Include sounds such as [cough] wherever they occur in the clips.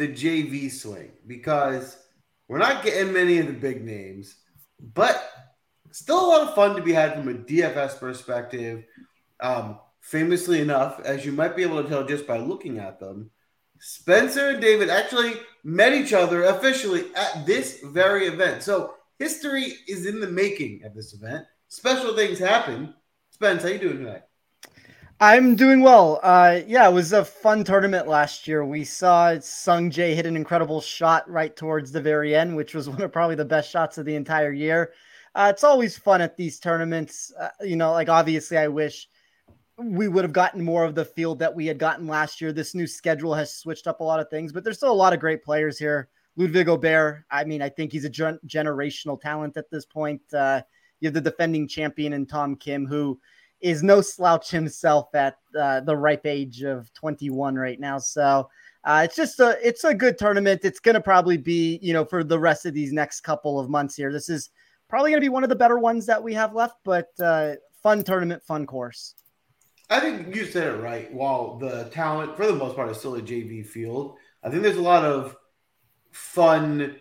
the JV swing because we're not getting many of the big names, but still a lot of fun to be had from a DFS perspective. Um, famously enough, as you might be able to tell just by looking at them, Spencer and David actually met each other officially at this very event. So history is in the making at this event. Special things happen. Spence, how you doing tonight? I'm doing well. Uh, yeah, it was a fun tournament last year. We saw Sung Jae hit an incredible shot right towards the very end, which was [laughs] one of probably the best shots of the entire year. Uh, it's always fun at these tournaments. Uh, you know, like obviously, I wish we would have gotten more of the field that we had gotten last year. This new schedule has switched up a lot of things, but there's still a lot of great players here. Ludvig Åberg, I mean, I think he's a gen- generational talent at this point. Uh, you have the defending champion and Tom Kim, who is no slouch himself at uh, the ripe age of 21 right now. So uh, it's just a it's a good tournament. It's going to probably be you know for the rest of these next couple of months here. This is probably going to be one of the better ones that we have left, but uh, fun tournament, fun course. I think you said it right. While the talent, for the most part, is still a JV field, I think there's a lot of fun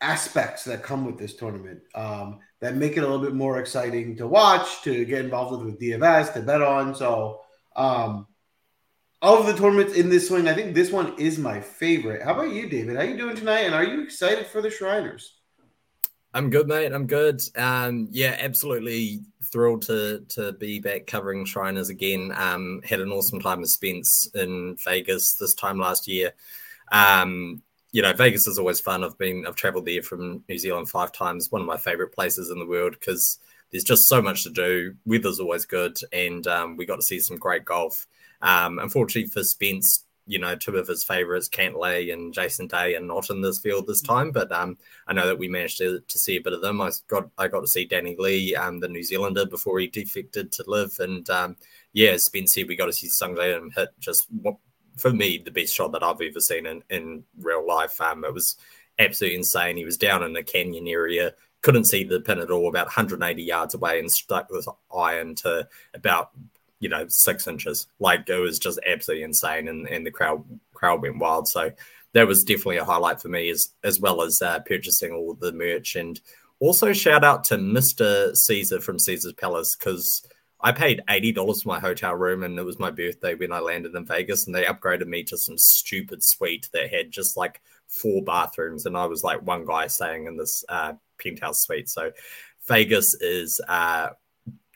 aspects that come with this tournament um, that make it a little bit more exciting to watch, to get involved with with DFS, to bet on. So, um, of the tournaments in this swing, I think this one is my favorite. How about you, David? How you doing tonight? And are you excited for the Shriners? I'm good, mate. I'm good. Um, yeah, absolutely thrilled to to be back covering Shriners again. Um, had an awesome time with Spence in Vegas this time last year. Um, you know, Vegas is always fun. I've been, I've traveled there from New Zealand five times. One of my favorite places in the world because there's just so much to do. Weather's always good, and um, we got to see some great golf. Um, unfortunately for Spence, you know, two of his favorites, Cantlay and Jason Day, are not in this field this time. But um, I know that we managed to, to see a bit of them. I got I got to see Danny Lee, um, the New Zealander, before he defected to LIV, and um, yeah, Spence said we got to see Sungjae and hit just for me the best shot that I've ever seen in in real life. Um, it was absolutely insane. He was down in the canyon area, couldn't see the pin at all, about 180 yards away, and stuck this iron to about you know six inches. Like it was just absolutely insane, and, and the crowd crowd went wild. So that was definitely a highlight for me, as as well as uh, purchasing all the merch and also shout out to Mister Caesar from Caesar's Palace because. I paid eighty dollars for my hotel room, and it was my birthday when I landed in Vegas, and they upgraded me to some stupid suite that had just like four bathrooms, and I was like one guy staying in this uh, penthouse suite. So Vegas is uh,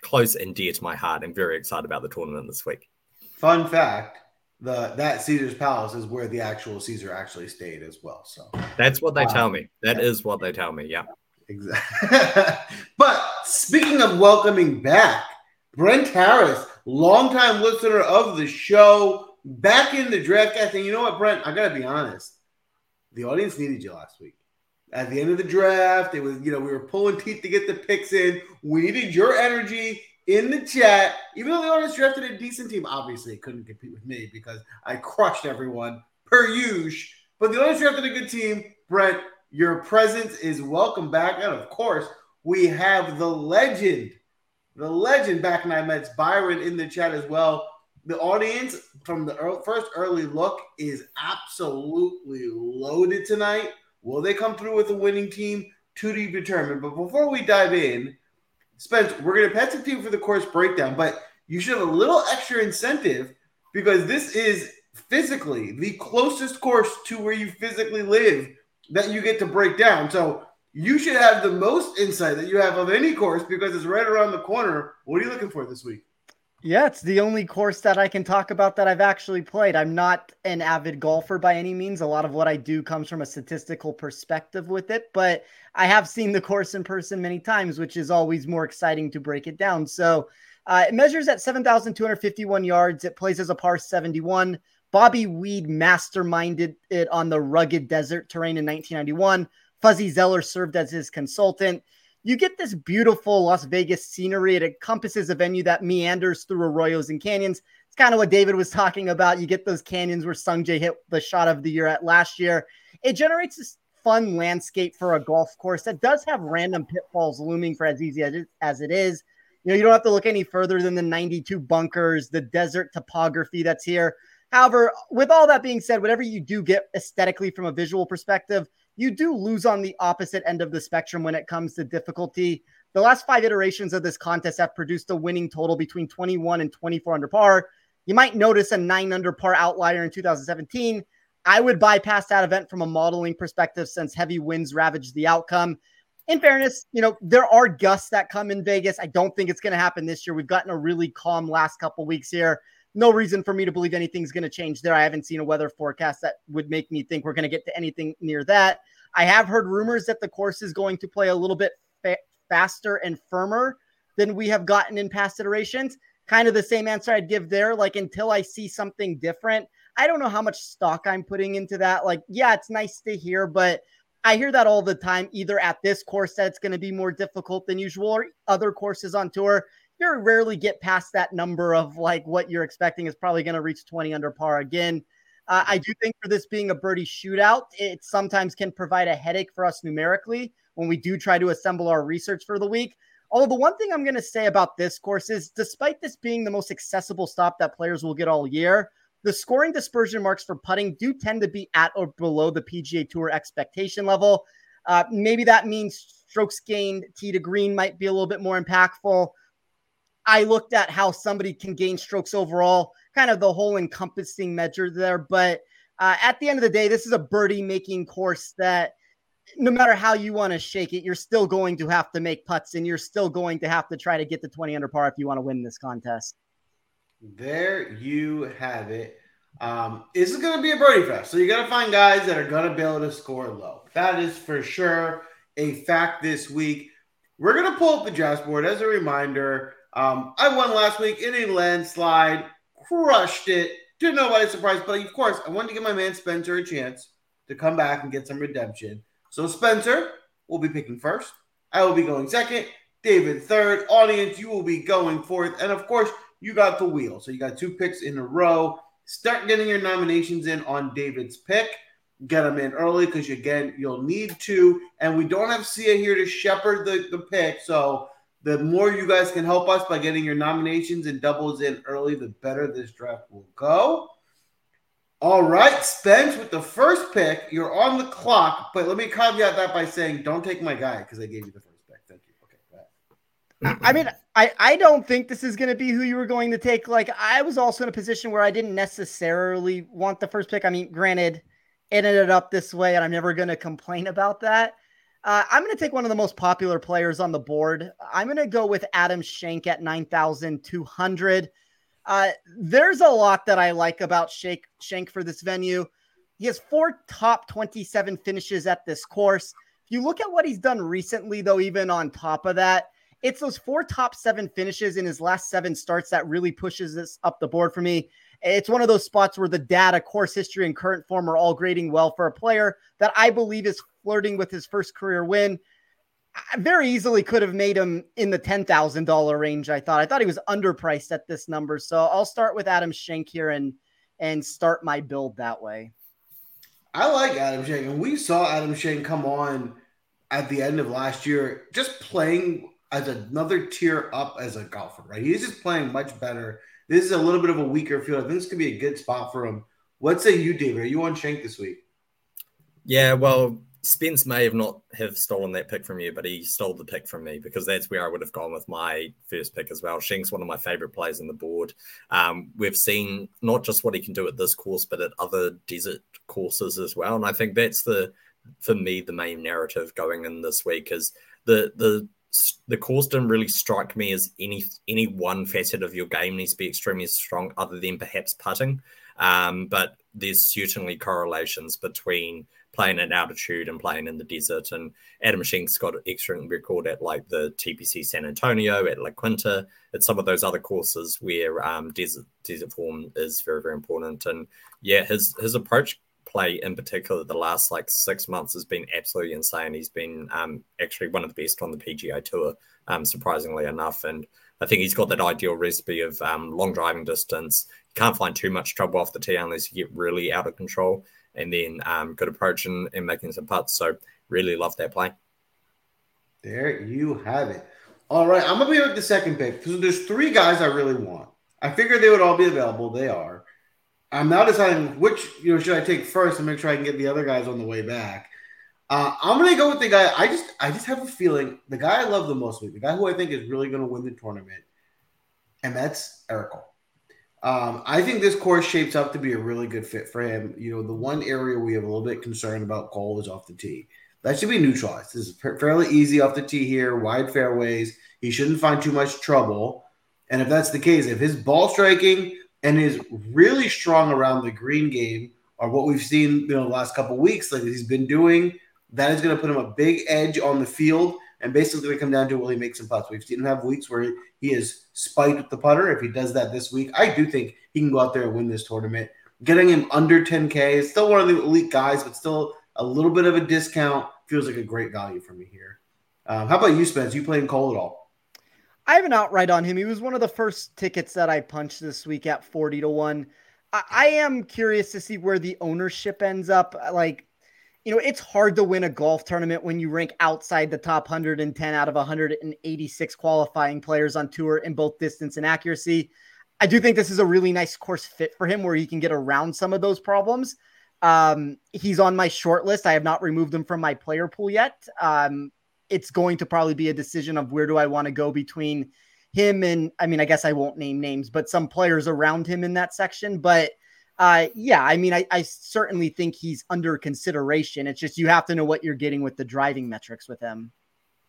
close and dear to my heart. I'm very excited about the tournament this week. Fun fact: the that Caesar's Palace is where the actual Caesar actually stayed as well. So that's what they um, tell me. That yeah. is what they tell me. Yeah. Exactly. [laughs] but speaking of welcoming back, Brent Harris, longtime listener of the show, back in the draft guy thing. You know what, Brent? I gotta be honest. The audience needed you last week at the end of the draft. It was, you know, we were pulling teeth to get the picks in. We needed your energy in the chat. Even though the audience drafted a decent team, obviously it couldn't compete with me because I crushed everyone per usual. But the audience drafted a good team. Brent, your presence is welcome back. And of course, we have the legend, the legend back in Mets, Byron in the chat as well. The audience from the early, first early look is absolutely loaded tonight. Will they come through with a winning team? To be determined. But before we dive in, Spence, we're going to pet some team for the course breakdown, but you should have a little extra incentive because this is physically the closest course to where you physically live that you get to break down. So you should have the most insight that you have of any course because it's right around the corner. What are you looking for this week? Yeah, it's the only course that I can talk about that I've actually played. I'm not an avid golfer by any means. A lot of what I do comes from a statistical perspective with it, but I have seen the course in person many times, which is always more exciting to break it down. So uh, it measures at 7,251 yards. It plays as a par 71. Bobby Weed masterminded it on the rugged desert terrain in 1991. Fuzzy Zoeller served as his consultant you get this beautiful Las Vegas scenery. It encompasses a venue that meanders through arroyos and canyons. It's kind of what David was talking about. You get those canyons where Sungjae hit the shot of the year at last year. It generates this fun landscape for a golf course that does have random pitfalls looming for as easy as it, as it is. You know, you don't have to look any further than the 92 bunkers, the desert topography that's here. However, with all that being said, whatever you do get aesthetically from a visual perspective, you do lose on the opposite end of the spectrum when it comes to difficulty. The last five iterations of this contest have produced a winning total between 21 and 24 under par. You might notice a nine under par outlier in 2017. I would bypass that event from a modeling perspective since heavy winds ravaged the outcome. In fairness, you know, there are gusts that come in Vegas. I don't think it's going to happen this year. We've gotten a really calm last couple weeks here. No reason for me to believe anything's going to change there. I haven't seen a weather forecast that would make me think we're going to get to anything near that. I have heard rumors that the course is going to play a little bit fa- faster and firmer than we have gotten in past iterations. Kind of the same answer I'd give there. Like until I see something different, I don't know how much stock I'm putting into that. Like, yeah, it's nice to hear, but I hear that all the time, either at this course that it's going to be more difficult than usual or other courses on tour. You rarely get past that number of like what you're expecting is probably going to reach 20 under par again. Uh, I do think for this being a birdie shootout, it sometimes can provide a headache for us numerically when we do try to assemble our research for the week. Although the one thing I'm going to say about this course is despite this being the most accessible stop that players will get all year, the scoring dispersion marks for putting do tend to be at or below the PGA Tour expectation level. Uh, maybe that means strokes gained tee to green might be a little bit more impactful. I looked at how somebody can gain strokes overall, kind of the whole encompassing measure there. But uh, at the end of the day, this is a birdie making course that no matter how you want to shake it, you're still going to have to make putts and you're still going to have to try to get the 20 under par if you want to win this contest. There you have it. Um, this is going to be a birdie fest. So you got to find guys that are going to be able to score low. That is for sure a fact this week. We're going to pull up the draft board as a reminder. Um, I won last week in a landslide, crushed it to nobody's surprise. But of course, I wanted to give my man Spencer a chance to come back and get some redemption. So Spencer will be picking first. I will be going second. David third. Audience, you will be going fourth. And of course, you got the wheel. So you got two picks in a row. Start getting your nominations in on David's pick. Get them in early because again, you'll need to. And we don't have Sia here to shepherd the, the pick. So the more you guys can help us by getting your nominations and doubles in early, the better this draft will go. All right, Spence with the first pick. You're on the clock, but let me caveat that by saying don't take my guy because I gave you the first pick. Thank you. Okay. I mean, I, I don't think this is going to be who you were going to take. Like, I was also in a position where I didn't necessarily want the first pick. I mean, granted, it ended up this way, and I'm never going to complain about that. Uh, I'm going to take one of the most popular players on the board. I'm going to go with Adam Schenk at 9,200. Uh, there's a lot that I like about Shank, Schenk for this venue. He has four top 27 finishes at this course. If you look at what he's done recently, though, even on top of that, it's those four top seven finishes in his last seven starts that really pushes this up the board for me. It's one of those spots where the data, course history, and current form are all grading well for a player that I believe is flirting with his first career win. I very easily could have made him in the $10,000 range. I thought, I thought he was underpriced at this number. So I'll start with Adam Shank here and, and start my build that way. I like Adam Shank. And we saw Adam Shank come on at the end of last year, just playing as another tier up as a golfer, right? He's just playing much better. This is a little bit of a weaker field. I think this could be a good spot for him. What say you, David? Are you on Shank this week? Yeah, well, Spence may have not have stolen that pick from you, but he stole the pick from me because that's where I would have gone with my first pick as well. Schenk's one of my favorite players in the board. Um, we've seen not just what he can do at this course, but at other desert courses as well. And I think that's the, for me, the main narrative going in this week is the the the course didn't really strike me as any any one facet of your game needs to be extremely strong, other than perhaps putting. Um, but there's certainly correlations between playing at altitude and playing in the desert. And Adam Schenk's got an excellent record at like the TPC San Antonio, at La Quinta, at some of those other courses where um, desert desert form is very very important. And yeah, his his approach play in particular the last like six months has been absolutely insane. He's been um, actually one of the best on the PGA Tour, um, surprisingly enough, and. I think he's got that ideal recipe of um, long driving distance. You can't find too much trouble off the tee unless you get really out of control and then um, good approach and, and making some putts. So really love that play. There you have it. All right, I'm gonna be with the second pick because there's three guys I really want. I figured they would all be available. They are. I'm now deciding which you know should I take first and make sure I can get the other guys on the way back. Uh, I'm gonna go with the guy. I just I just have a feeling the guy I love the most, the guy who I think is really gonna win the tournament, and that's Eric Cole. Um, I think this course shapes up to be a really good fit for him. You know, the one area we have a little bit concerned about Cole is off the tee. That should be neutralized. This is fairly easy off the tee here, wide fairways. He shouldn't find too much trouble. And if that's the case, if his ball striking and his really strong around the green game are what we've seen, you know, the last couple weeks, like he's been doing, that is going to put him a big edge on the field. And basically, to come down to will he make some putts? We've seen him have weeks where he is spiked with the putter. If he does that this week, I do think he can go out there and win this tournament. Getting him under 10K is still one of the elite guys, but still a little bit of a discount feels like a great value for me here. Um, how about you, Spence? You playing Cole at all? I have an outright on him. He was one of the first tickets that I punched this week at 40 to 1. I, I am curious to see where the ownership ends up. Like, you know, it's hard to win a golf tournament when you rank outside the top 110 out of 186 qualifying players on tour in both distance and accuracy. I do think this is a really nice course fit for him where he can get around some of those problems. Um, he's on my short list. I have not removed him from my player pool yet. Um, it's going to probably be a decision of where do I want to go between him and I mean, I guess I won't name names, but some players around him in that section. But uh, yeah, I mean, I, I certainly think he's under consideration. It's just you have to know what you're getting with the driving metrics with him.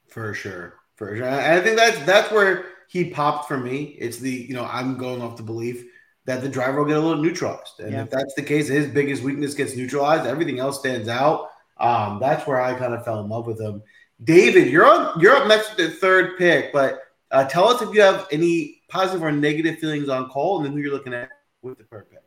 For sure, for sure. And I think that's that's where he popped for me. It's the you know I'm going off the belief that the driver will get a little neutralized, and yeah. if that's the case, his biggest weakness gets neutralized. Everything else stands out. Um, that's where I kind of fell in love with him. David, you're on. You're up next with the third pick, but uh, tell us if you have any positive or negative feelings on Cole, and then who you're looking at with the third pick.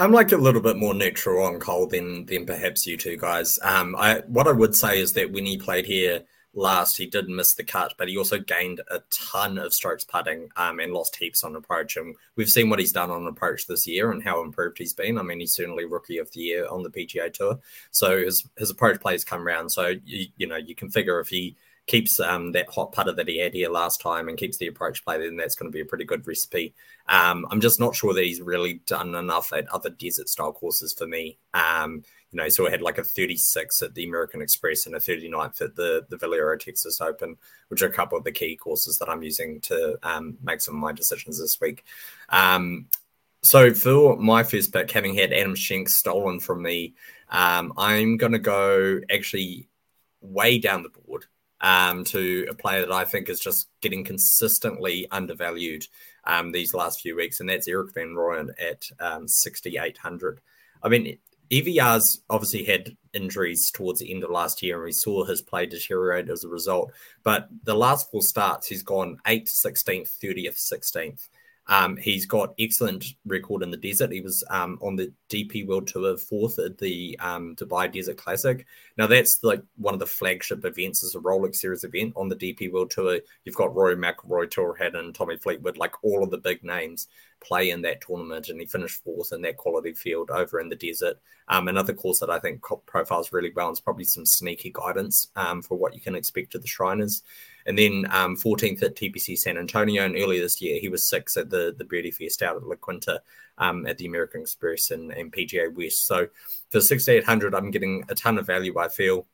I'm like a little bit more neutral on Cole than than perhaps you two guys. Um, I what I would say is that when he played here last, he did miss the cut, but he also gained a ton of strokes putting um, and lost heaps on approach. And we've seen what he's done on approach this year and how improved he's been. I mean, he's certainly rookie of the year on the PGA Tour, so his his approach plays come around. So you you know you can figure if he keeps um, that hot putter that he had here last time and keeps the approach play, then that's going to be a pretty good recipe. Um, I'm just not sure that he's really done enough at other desert style courses for me. Um, you know, so I had like a 36 at the American Express and a 39th at the the Valero Texas Open, which are a couple of the key courses that I'm using to um, make some of my decisions this week. Um, so for my first pick, having had Adam Schenk stolen from me, um, I'm going to go actually way down the board um, to a player that I think is just getting consistently undervalued um, these last few weeks, and that's Erik van Rooyen at um, 6,800. I mean, EVR's obviously had injuries towards the end of last year, and we saw his play deteriorate as a result. But the last four starts, he's gone 8th, 16th, 30th, 16th. Um, he's got excellent record in the desert. He was um, on the DP World Tour fourth at the um, Dubai Desert Classic. Now that's like one of the flagship events as a Rolex Series event on the DP World Tour. You've got Rory McIlroy, Tyrrell Hatton, Tommy Fleetwood, like all of the big names play in that tournament, and he finished fourth in that quality field over in the desert. Um, another course that I think profiles really well is probably some sneaky guidance um, for what you can expect of the Shriners. And then um, 14th at TPC San Antonio, and earlier this year he was sixth at the the Birdie Fest out at La Quinta um, at the American Express and, and PGA West. So for 6800, I'm getting a ton of value. I feel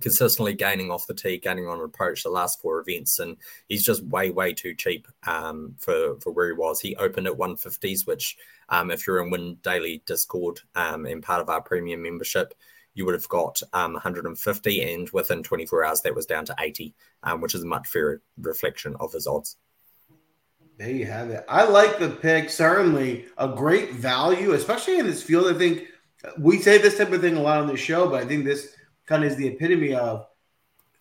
consistently gaining off the tee, gaining on approach the last four events, and he's just way, way too cheap um, for for where he was. He opened at 150s, which um, if you're in WinDaily Discord um, and part of our premium membership, you would have got um, 150, and within 24 hours that was down to 80, um, which is a much fairer reflection of his odds. There you have it. I like the pick. Certainly a great value, especially in this field. I think we say this type of thing a lot on the show, but I think this kind of is the epitome of.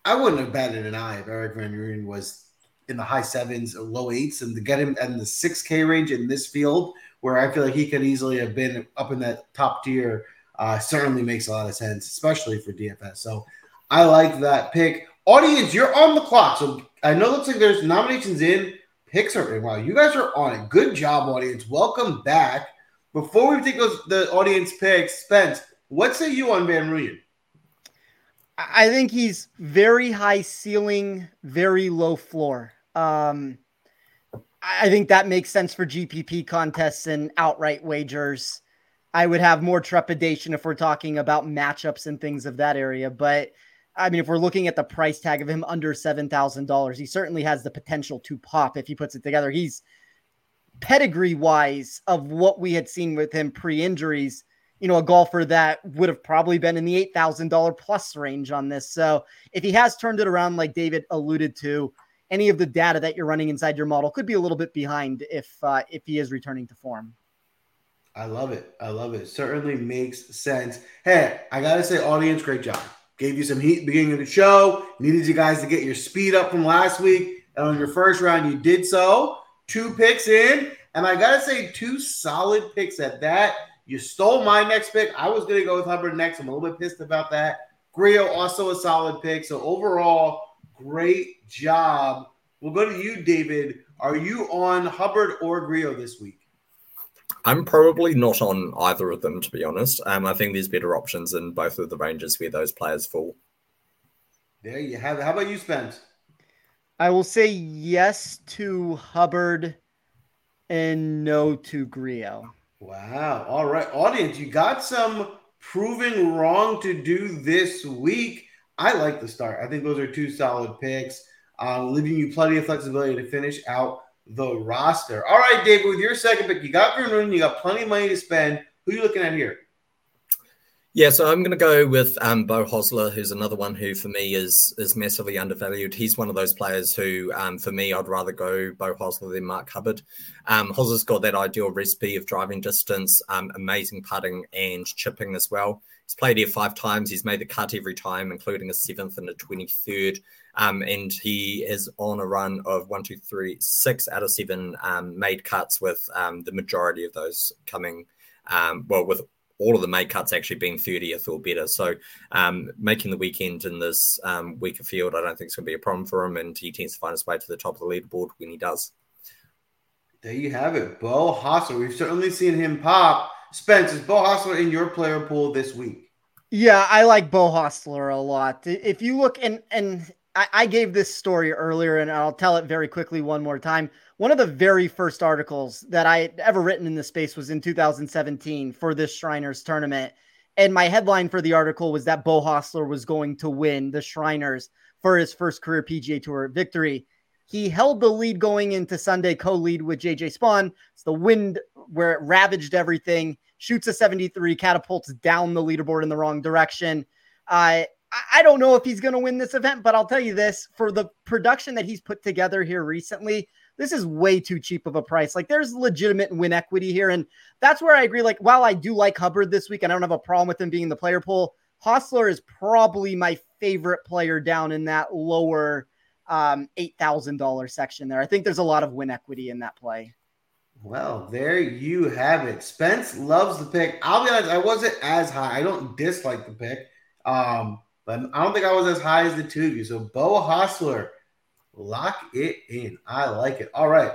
I wouldn't have batted an eye if Erik van Rooyen was in the high sevens or low eights, and to get him in the six K range in this field, where I feel like he could easily have been up in that top tier, uh, certainly makes a lot of sense, especially for DFS. So I like that pick. Audience, you're on the clock. So I know it looks like there's nominations in, picks are in. Wow, you guys are on it. Good job, audience. Welcome back. Before we take those the audience picks, Spence, What say you on Van Rooyen? I think he's very high ceiling, very low floor. Um, I think that makes sense for GPP contests and outright wagers. I would have more trepidation if we're talking about matchups and things of that area. But I mean, if we're looking at the price tag of him under $7,000, he certainly has the potential to pop if he puts it together. He's pedigree wise of what we had seen with him pre injuries, you know, a golfer that would have probably been in the $8,000 plus range on this. So if he has turned it around, like David alluded to, any of the data that you're running inside your model could be a little bit behind if uh, if he is returning to form. I love it. I love it. Certainly makes sense. Hey, I gotta say, audience, great job. Gave you some heat beginning of the show. Needed you guys to get your speed up from last week. And on your first round, you did so. Two picks in, and I gotta say, two solid picks at that. You stole my next pick. I was gonna go with Hubbard next. I'm a little bit pissed about that. Grillo also a solid pick. So overall, great job. We'll go to you, David. Are you on Hubbard or Grillo this week? I'm probably not on either of them, to be honest. Um, I think there's better options in both of the ranges where those players fall. There you have it. How about you, Spence? I will say yes to Hubbard and no to Grillo. Wow. All right. Audience, you got some proving wrong to do this week. I like the start. I think those are two solid picks, uh, leaving you plenty of flexibility to finish out the roster. All right, David, with your second pick, you got Green Room, you got plenty of money to spend. Who are you looking at here? Yeah, so I'm going to go with um, Beau Hossler, who's another one who, for me, is is massively undervalued. He's one of those players who, um, for me, I'd rather go Beau Hossler than Mark Hubbard. Um, Hossler's got that ideal recipe of driving distance, um, amazing putting, and chipping as well. He's played here five times. He's made the cut every time, including a seventh and a twenty-third. Um, and he is on a run of one, two, three, six out of seven um, made cuts, with um, the majority of those coming, um, well, with all of the made cuts actually being 30th or better. So um, making the weekend in this um, weaker field, I don't think it's going to be a problem for him. And he tends to find his way to the top of the leaderboard when he does. There you have it. Beau Hossler. We've certainly seen him pop. Spence, is Beau Hossler in your player pool this week? Yeah, I like Beau Hossler a lot. If you look and and I, I gave this story earlier, and I'll tell it very quickly one more time. One of the very first articles that I had ever written in this space was in 2017 for this Shriners tournament. And my headline for the article was that Beau Hossler was going to win the Shriners for his first career PGA Tour victory. He held the lead going into Sunday, co lead with JJ Spaun. It's the wind where it ravaged everything, shoots a 73, catapults down the leaderboard in the wrong direction. Uh, I don't know if he's going to win this event, but I'll tell you this for the production that he's put together here recently, this is way too cheap of a price. Like there's legitimate win equity here. And that's where I agree. Like, while I do like Hubbard this week and I don't have a problem with him being the player pool, Hossler is probably my favorite player down in that lower um, $8,000 section there. I think there's a lot of win equity in that play. Well, there you have it. Spence loves the pick. I'll be honest, I wasn't as high. I don't dislike the pick. Um, but I don't think I was as high as the two of you. So Beau Hossler, lock it in. I like it. All right.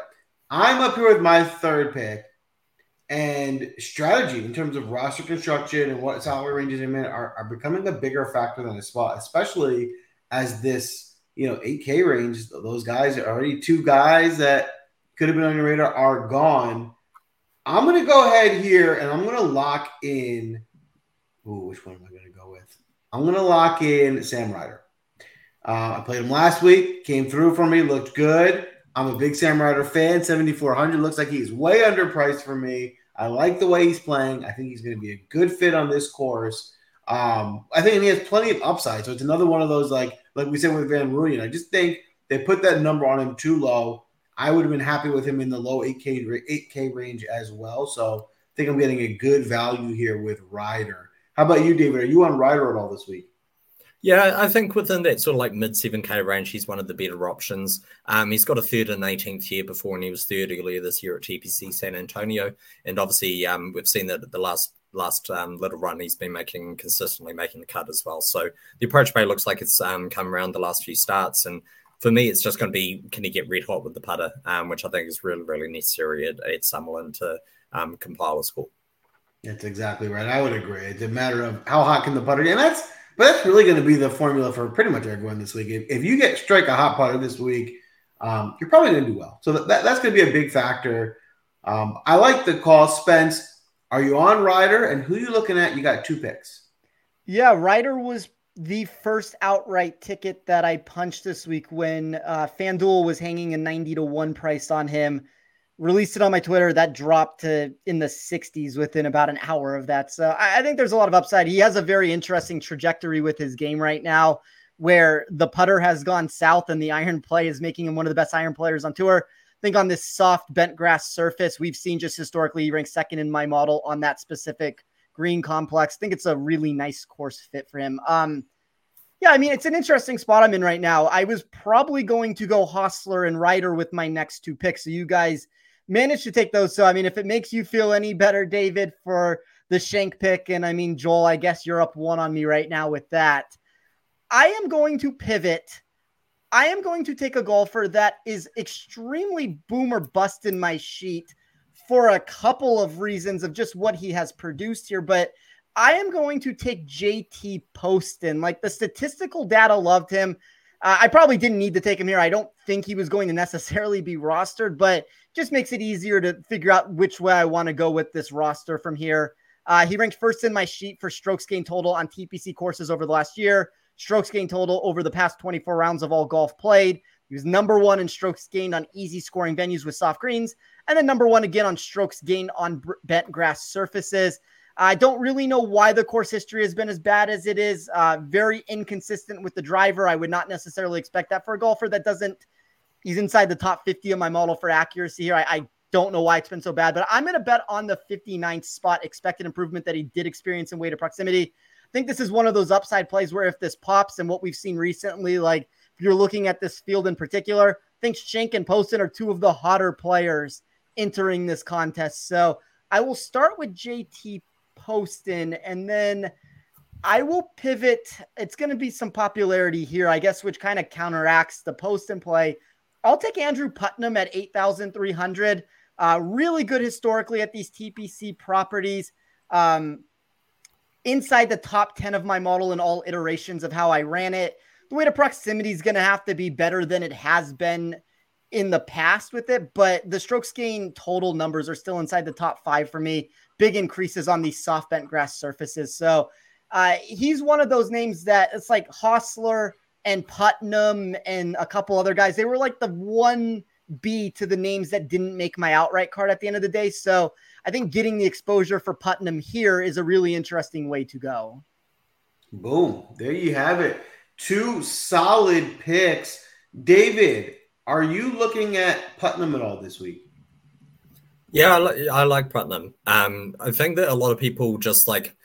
I'm up here with my third pick. And strategy in terms of roster construction and what salary ranges in are, are becoming a bigger factor than a spot, especially as this, you know, 8K range, those guys are already two guys that could have been on your radar are gone. I'm going to go ahead here and I'm going to lock in. Ooh, which one am I going to go with? I'm going to lock in Sam Ryder. Uh, I played him last week, came through for me, looked good. I'm a big Sam Ryder fan. 7,400 looks like he's way underpriced for me. I like the way he's playing. I think he's going to be a good fit on this course. Um, I think he has plenty of upside. So it's another one of those like like we said with Van Rooyen. I just think they put that number on him too low. I would have been happy with him in the low 8K 8K range as well. So I think I'm getting a good value here with Ryder. How about you, David? Are you on Ryder at all this week? Yeah, I think within that sort of like mid 7K range, he's one of the better options. Um, he's got a third and 18th year before, and he was third earlier this year at TPC San Antonio. And obviously, um, we've seen that the last last um, little run he's been making consistently making the cut as well. So the approach bay looks like it's um, come around the last few starts. And for me, it's just going to be can he get red hot with the putter, um, which I think is really, really necessary at, at Summerlin to um, compile a score. That's exactly right. I would agree. It's a matter of how hot can the putter, and that's but that's really going to be the formula for pretty much everyone this week. If, if you get strike a hot putter this week, um, you're probably going to do well. So that, that that's going to be a big factor. Um, I like the call, Spence. Are you on Ryder? And who you looking at? You got two picks. Yeah, Ryder was the first outright ticket that I punched this week when uh, FanDuel was hanging a 90 to 1 price on him. Released it on my Twitter. That dropped to in the 60s within about an hour of that. So I, I think there's a lot of upside. He has a very interesting trajectory with his game right now where the putter has gone south and the iron play is making him one of the best iron players on tour. I think on this soft bent grass surface, we've seen just historically he ranks second in my model on that specific green complex. I think it's a really nice course fit for him. Um, yeah, I mean, it's an interesting spot I'm in right now. I was probably going to go Hossler and Ryder with my next two picks. So you guys managed to take those. So, I mean, if it makes you feel any better, David, for the Shank pick, and I mean, Joel, I guess you're up one on me right now with that. I am going to pivot. I am going to take a golfer that is extremely boomer bust in my sheet for a couple of reasons of just what he has produced here. But I am going to take JT Poston. Like the statistical data loved him. Uh, I probably didn't need to take him here. I don't think he was going to necessarily be rostered, but just makes it easier to figure out which way I want to go with this roster from here. Uh, he ranked first in my sheet for strokes gained total on TPC courses over the last year, strokes gained total over the past 24 rounds of all golf played. He was number one in strokes gained on easy scoring venues with soft greens, and then number one again on strokes gained on bent grass surfaces. I don't really know why the course history has been as bad as it is. Uh, very inconsistent with the driver. I would not necessarily expect that for a golfer that doesn't. He's inside the top 50 of my model for accuracy here. I, I don't know why it's been so bad, but I'm going to bet on the 59th spot expected improvement that he did experience in weight of proximity. I think this is one of those upside plays where if this pops and what we've seen recently, like if you're looking at this field in particular, I think Schenk and Poston are two of the hotter players entering this contest. So I will start with JT Poston, and then I will pivot. It's going to be some popularity here, I guess, which kind of counteracts the Poston play. I'll take Andrew Putnam at 8,300. Uh, really good historically at these TPC properties. Um, inside the top 10 of my model in all iterations of how I ran it. The weight of proximity is going to have to be better than it has been in the past with it, but the strokes gain total numbers are still inside the top five for me big increases on these soft bent grass surfaces. So uh, he's one of those names that it's like Hossler and Putnam and a couple other guys. They were like the one B to the names that didn't make my outright card at the end of the day. So I think getting the exposure for Putnam here is a really interesting way to go. Boom. There you have it. Two solid picks. David, are you looking at Putnam at all this week? Yeah, I, li- I like Putnam. Um, I think that a lot of people just like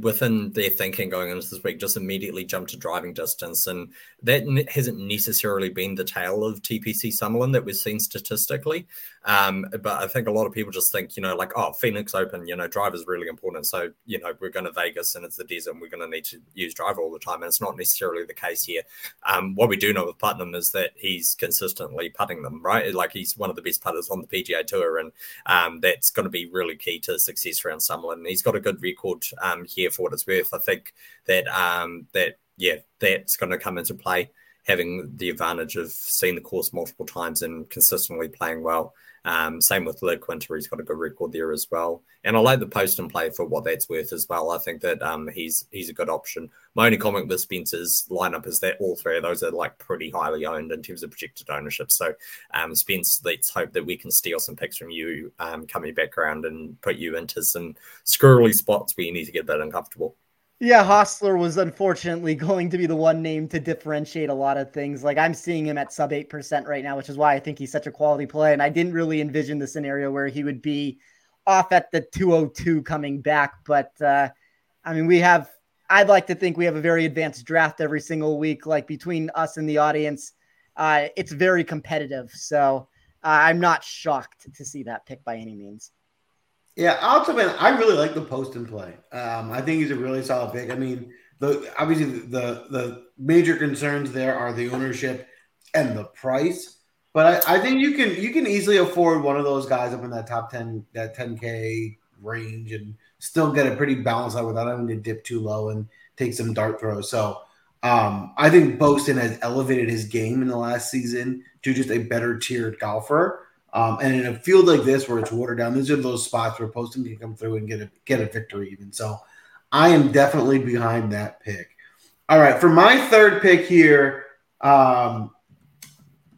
within their thinking going into this week just immediately jump to driving distance. And that hasn't necessarily been the tale of TPC Summerlin that we've seen statistically. Um, but I think a lot of people just think you know like oh Phoenix Open you know drive is really important. So you know we're going to Vegas and it's the desert and we're going to need to use driver all the time. And it's not necessarily the case here. Um, what we do know with Putnam is that he's consistently putting them right? Like he's one of the best putters on the PGA Tour and um, that's going to be really key to success around Summerlin he's got a good record um, here for what it's worth. I think that um, that yeah, that's going to come into play. Having the advantage of seeing the course multiple times and consistently playing well. Um, same with Luke Winter, he's got a good record there as well. And I like the Poston play for what that's worth as well. I think that um, he's he's a good option. My only comment with Spence's lineup is that all three of those are like pretty highly owned in terms of projected ownership. So, um, Spence, let's hope that we can steal some picks from you um, coming back around and put you into some squirrely spots where you need to get a bit uncomfortable. Yeah, Hossler was unfortunately [laughs] going to be the one name to differentiate a lot of things. Like I'm seeing him at sub 8% right now, which is why I think he's such a quality play. And I didn't really envision the scenario where he would be off at the 202 coming back. But uh, I mean, we have, I'd like to think we have a very advanced draft every single week, like between us and the audience. Uh, it's very competitive. So uh, I'm not shocked to see that pick by any means. Yeah, man, I really like the Poston play. Um, I think he's a really solid pick. I mean, the obviously the the major concerns there are the ownership and the price. But I, I think you can you can easily afford one of those guys up in that top ten that ten k range and still get a pretty balanced out without having to dip too low and take some dart throws. So um, I think Poston has elevated his game in the last season to just a better tiered golfer. Um, and in a field like this where it's watered down, these are those spots where Poston can come through and get a get a victory even. So I am definitely behind that pick. All right, for my third pick here, um,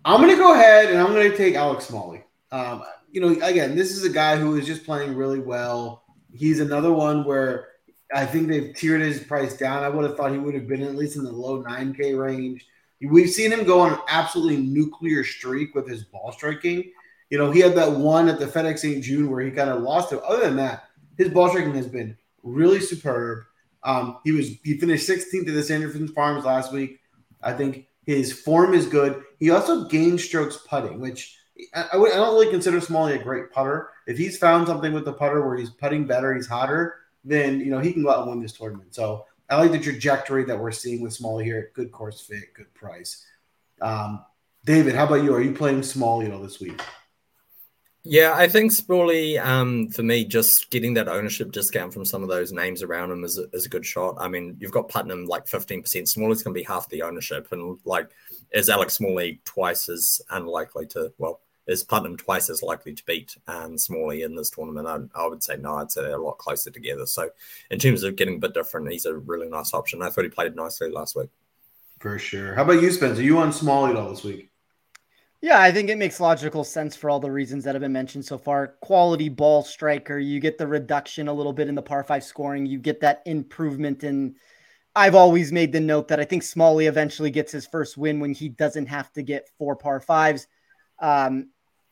I'm going to go ahead and I'm going to take Alex Smalley. Um, you know, again, this is a guy who is just playing really well. He's another one where I think they've tiered his price down. I would have thought he would have been at least in the low 9K range. We've seen him go on an absolutely nuclear streak with his ball striking. You know, he had that one at the FedEx St. Jude where he kind of lost it. Other than that, his ball striking has been really superb. Um, he was he finished 16th at the Sanderson Farms last week. I think his form is good. He also gained strokes putting, which I, I, don't really consider Smalley a great putter. If he's found something with the putter where he's putting better, he's hotter, then you know he can go out and win this tournament. So I like the trajectory that we're seeing with Smalley here. Good course fit, good price. Um, David, how about you? Are you playing Smalley at all this week? Yeah, I think Smalley, um, for me, just getting that ownership discount from some of those names around him is a, is a good shot. I mean, you've got Putnam like 15%. Smalley's going to be half the ownership. And like, is Alex Smalley twice as unlikely to, well, is Putnam twice as likely to beat um, Smalley in this tournament? I, I, would say no. I'd say they're a lot closer together. So, in terms of getting a bit different, he's a really nice option. I thought he played nicely last week. For sure. How about you, Spencer? Are you on Smalley all this week? Yeah, I think it makes logical sense for all the reasons that have been mentioned so far. Quality ball striker, you get the reduction a little bit in the par five scoring, you get that improvement in. I've always made the note that I think Smalley eventually gets his first win when he doesn't have to get four par fives. Um,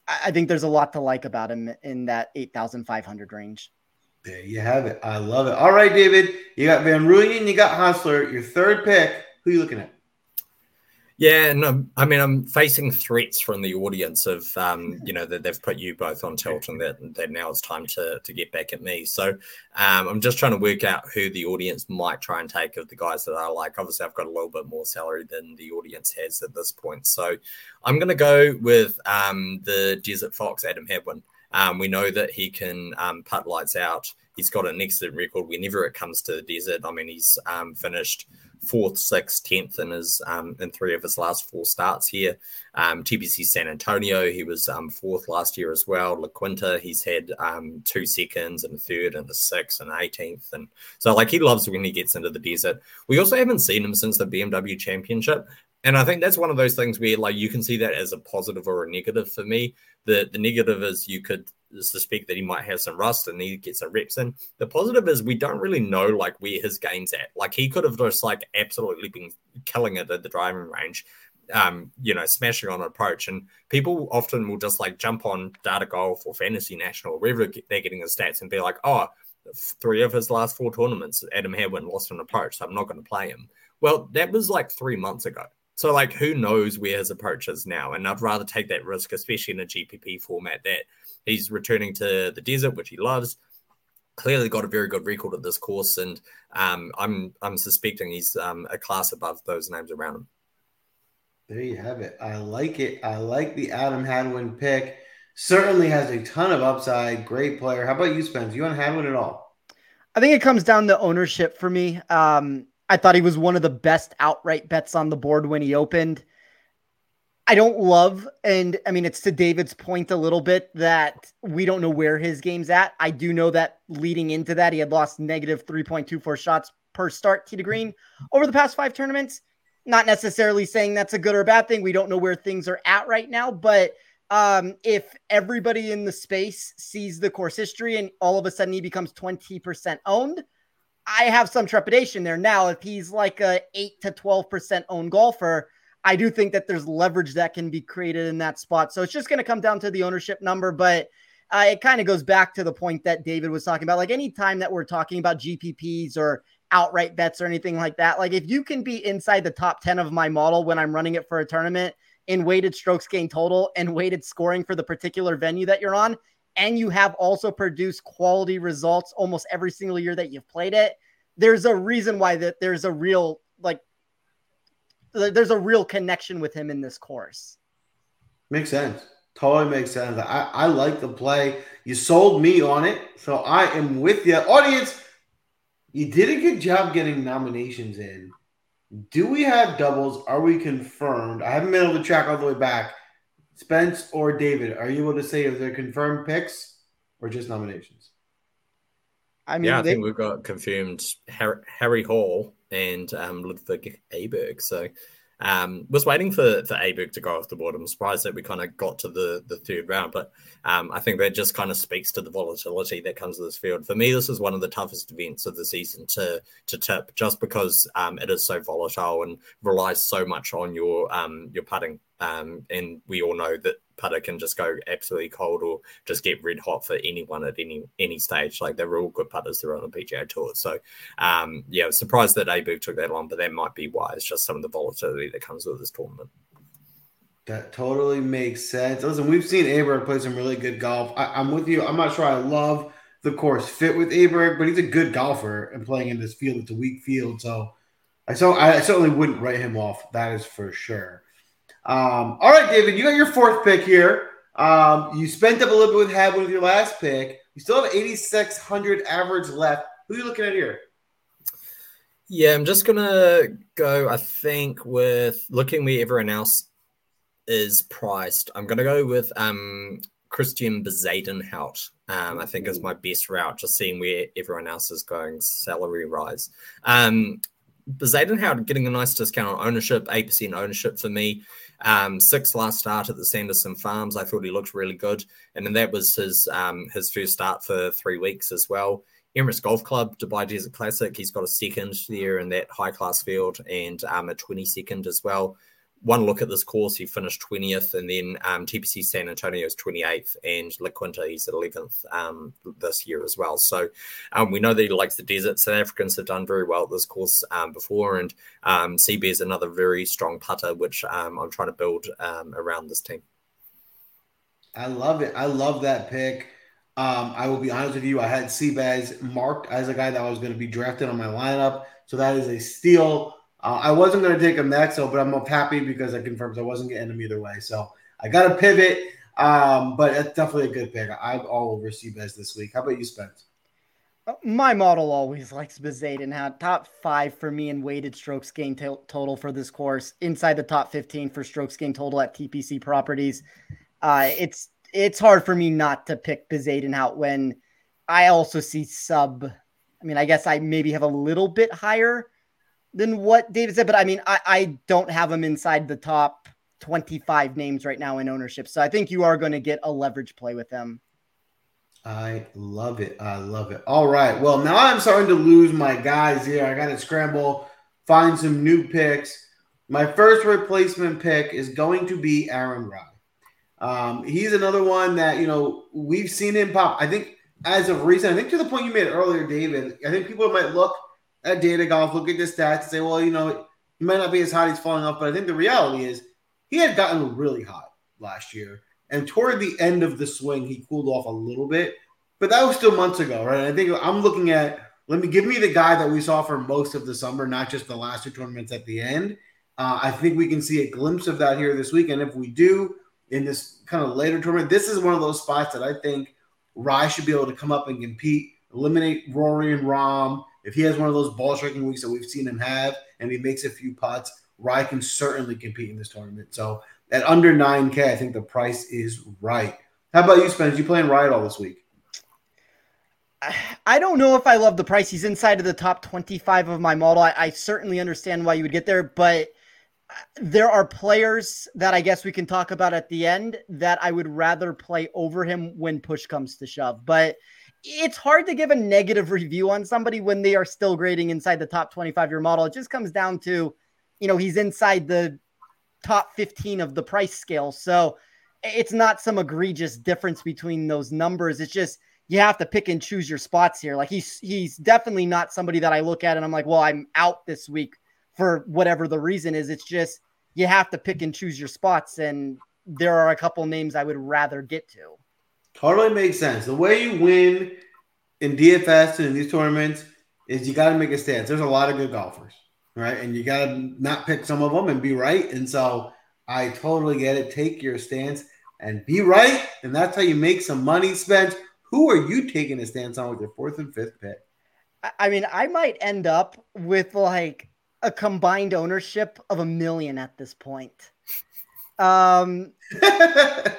I think there's a lot to like about him in that 8,500 range. There you have it. I love it. All right, David, you got Van Rooyen, you got Hossler. Your third pick. Who are you looking at? Yeah, no, I mean, I'm facing threats from the audience of, um, you know, that they've put you both on tilt and that, that now it's time to, to get back at me. So um, I'm just trying to work out who the audience might try and take of the guys that I like. Obviously, I've got a little bit more salary than the audience has at this point. So I'm going to go with um, the Desert Fox, Adam Hadwin. Um, we know that he can um, putt lights out. He's got an excellent record whenever it comes to the desert. I mean, he's um, finished – fourth, sixth, tenth in his um, in three of his last four starts here. Um, TPC San Antonio, he was um, fourth last year as well. La Quinta, he's had um, two seconds and a third and a sixth and eighteenth, and so like he loves when he gets into the desert. We also haven't seen him since the BMW Championship, and I think that's one of those things where like you can see that as a positive or a negative for me. The the negative is you could suspect that he might have some rust and need to get some reps in. The positive is we don't really know like where his game's at. Like he could have just like absolutely been killing it at the driving range, um, you know, smashing on approach. And people often will just like jump on data golf or fantasy national, wherever they're getting his stats and be like, oh, three of his last four tournaments, Adam Hadwin lost an approach, so I'm not going to play him. Well, that was like three months ago. So, like, who knows where his approach is now? And I'd rather take that risk, especially in a GPP format, that he's returning to the desert, which he loves. Clearly, got a very good record at this course, and um, I'm I'm suspecting he's um, a class above those names around him. There you have it. I like it. I like the Adam Hadwin pick. Certainly has a ton of upside. Great player. How about you, Spence? You want Hadwin at all? I think it comes down to ownership for me. Um, I thought he was one of the best outright bets on the board when he opened. I don't love, and I mean, it's to David's point a little bit that we don't know where his game's at. I do know that leading into that, he had lost negative 3.24 shots per start to green over the past five tournaments. Not necessarily saying that's a good or bad thing. We don't know where things are at right now, but um, if everybody in the space sees the course history and all of a sudden he becomes 20% owned, I have some trepidation there. Now, if he's like a 8 to 12% owned golfer, I do think that there's leverage that can be created in that spot. So it's just going to come down to the ownership number. But uh, it kind of goes back to the point that David was talking about. Like any time that we're talking about GPPs or outright bets or anything like that, like if you can be inside the top 10 of my model when I'm running it for a tournament in weighted strokes gain total and [laughs] weighted scoring for the particular venue that you're on, and you have also produced quality results almost every single year that you've played it, there's a reason why that there's a real like there's a real connection with him in this course. Makes sense. Totally makes sense. I, I like the play. You sold me on it, so I am with you. Audience, you did a good job getting nominations in. Do we have doubles? Are we confirmed? I haven't been able to track all the way back. Spence or David, are you able to say if they're confirmed picks or just nominations? I mean, yeah, I they... think we've got confirmed Harry, Harry Hall and um, Ludwig Aberg. So um, was waiting for for Aberg to go off the board. I'm surprised that we kind of got to the the third round, but um, I think that just kind of speaks to the volatility that comes to this field. For me, this is one of the toughest events of the season to to tip, just because um, it is so volatile and relies so much on your um, your putting. Um, and we all know that putter can just go absolutely cold or just get red hot for anyone at any any stage. Like they're all good putters. They're on the PGA Tour. So um, yeah, surprised that Aberg took that long, but that might be why. It's just some of the volatility that comes with this tournament. That totally makes sense. Listen, we've seen Aberg play some really good golf. I, am with you. I'm not sure I love the course fit with Aberg, but he's a good golfer and playing in this field. It's a weak field, so I so I certainly wouldn't write him off. That is for sure. Um, all right, David, you got your fourth pick here. Um, you spent up a little bit with Hadwin with your last pick. You still have 8,600 average left. Who are you looking at here? Yeah, I'm just gonna go. I think with looking where everyone else is priced, I'm gonna go with um Christiaan Bezuidenhout. Um, I think is my best route. Just seeing where everyone else is going salary rise. Um, Bezuidenhout getting a nice discount on ownership, eight percent ownership for me. Um, sixth last start at the Sanderson Farms. I thought he looked really good, and then that was his um, his first start for three weeks as well. Emirates Golf Club Dubai Desert Classic. He's got a second there in that high class field and um, a 22nd as well one look at this course, he finished 20th, and then um, TPC San Antonio is 28th, and La Quinta he's at 11th um, this year as well. So um, we know that he likes the desert. South Africans have done very well at this course um, before, and um, CB is another very strong putter, which um, I'm trying to build um, around this team. I love it. I love that pick. I will be honest with you. I had Seabass marked as a guy that I was going to be drafted on my lineup, so that is a steal. Uh, I wasn't going to take him next, so but I'm happy because it confirms I wasn't getting him either way. So I got to pivot, um, but it's definitely a good pick. I'm all over Seabass this week. How about you, Spence? Uh, my model always likes Bezuidenhout top five for me in weighted strokes gain t- total for this course, inside the top 15 for strokes gain total at TPC properties. Uh, it's it's hard for me not to pick Bezuidenhout when I also see sub. I mean, I guess I maybe have a little bit higher than what David said, but I mean, I, I don't have him inside the top 25 names right now in ownership. So I think you are going to get a leverage play with them. I love it. I love it. All right. Well, now I'm starting to lose my guys here. I got to scramble, find some new picks. My first replacement pick is going to be Aaron Rai. Um, he's another one that, you know, we've seen him pop. I think as of recent, I think to the point you made earlier, David, I think people might look – at data golf, look at the stats, and say, well, you know, he might not be as hot, he's falling off. But I think the reality is he had gotten really hot last year. And toward the end of the swing, he cooled off a little bit. But that was still months ago, right? I think I'm looking at let me give me the guy that we saw for most of the summer, not just the last two tournaments at the end. Uh, I think we can see a glimpse of that here this week. And if we do in this kind of later tournament, this is one of those spots that I think Rai should be able to come up and compete, eliminate Rory and Rahm, if he has one of those ball striking weeks that we've seen him have and he makes a few putts, Rai can certainly compete in this tournament. So at under 9K, I think the price is right. How about you, Spence? You playing Riot all this week? I don't know if I love the price. He's inside of the top 25 of my model. I, I certainly understand why you would get there, but there are players that I guess we can talk about at the end that I would rather play over him when push comes to shove. But it's hard to give a negative review on somebody when they are still grading inside the top 25 year model. It just comes down to, you know, he's inside the top 15 of the price scale. So it's not some egregious difference between those numbers. It's just you have to pick and choose your spots here. Like he's he's definitely not somebody that I look at and I'm like, well, I'm out this week for whatever the reason is. It's just you have to pick and choose your spots. And there are a couple names I would rather get to. Totally makes sense. The way you win in DFS and in these tournaments is you got to make a stance. There's a lot of good golfers, right? And you got to not pick some of them and be right. And so I totally get it. Take your stance. and be right, and that's how you make some money spent. Who are you taking a stance on with your fourth and fifth pick? I mean, I might end up with like a combined ownership of a million at this point. Um,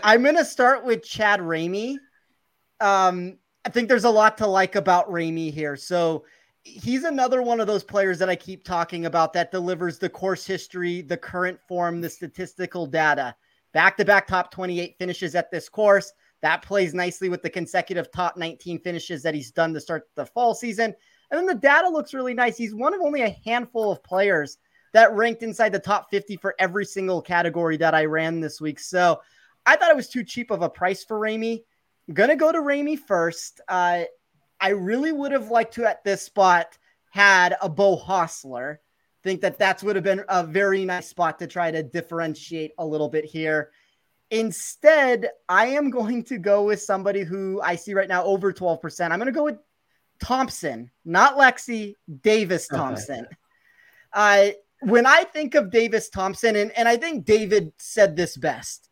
I'm going to start with Chad Ramey. Um, I think there's a lot to like about Ramey here. So he's another one of those players that I keep talking about that delivers the course history, the current form, the statistical data. Back to back top 28 finishes at this course. That plays nicely with the consecutive top 19 finishes that he's done to start the fall season. And then the data looks really nice. He's one of only a handful of players that ranked inside the top 50 for every single category that I ran this week. So I thought it was too cheap of a price for Ramey. I'm gonna go to Ramey first. Uh, I really would have liked to at this spot had a Beau Hossler. Think that that would have been a very nice spot to try to differentiate a little bit here. Instead, I am going to go with somebody who I see right now over 12%. I'm going to go with Thompson, not Lexi, Davis [laughs] Thompson. uh, when I think of Davis Thompson, and, and I think David said this best,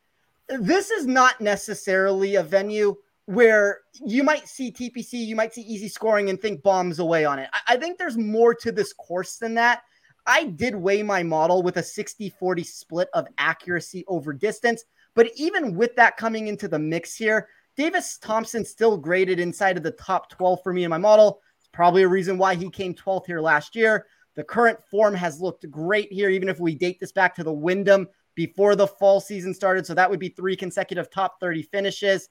this is not necessarily a venue where you might see TPC, you might see easy scoring and think bombs away on it. I, I think there's more to this course than that. I did weigh my model with a 60 40 split of accuracy over distance. But even with that coming into the mix here, Davis Thompson still graded inside of the top 12 for me in my model. It's probably a reason why he came 12th here last year. The current form has looked great here, even if we date this back to the Wyndham before the fall season started. So that would be three consecutive top 30 finishes.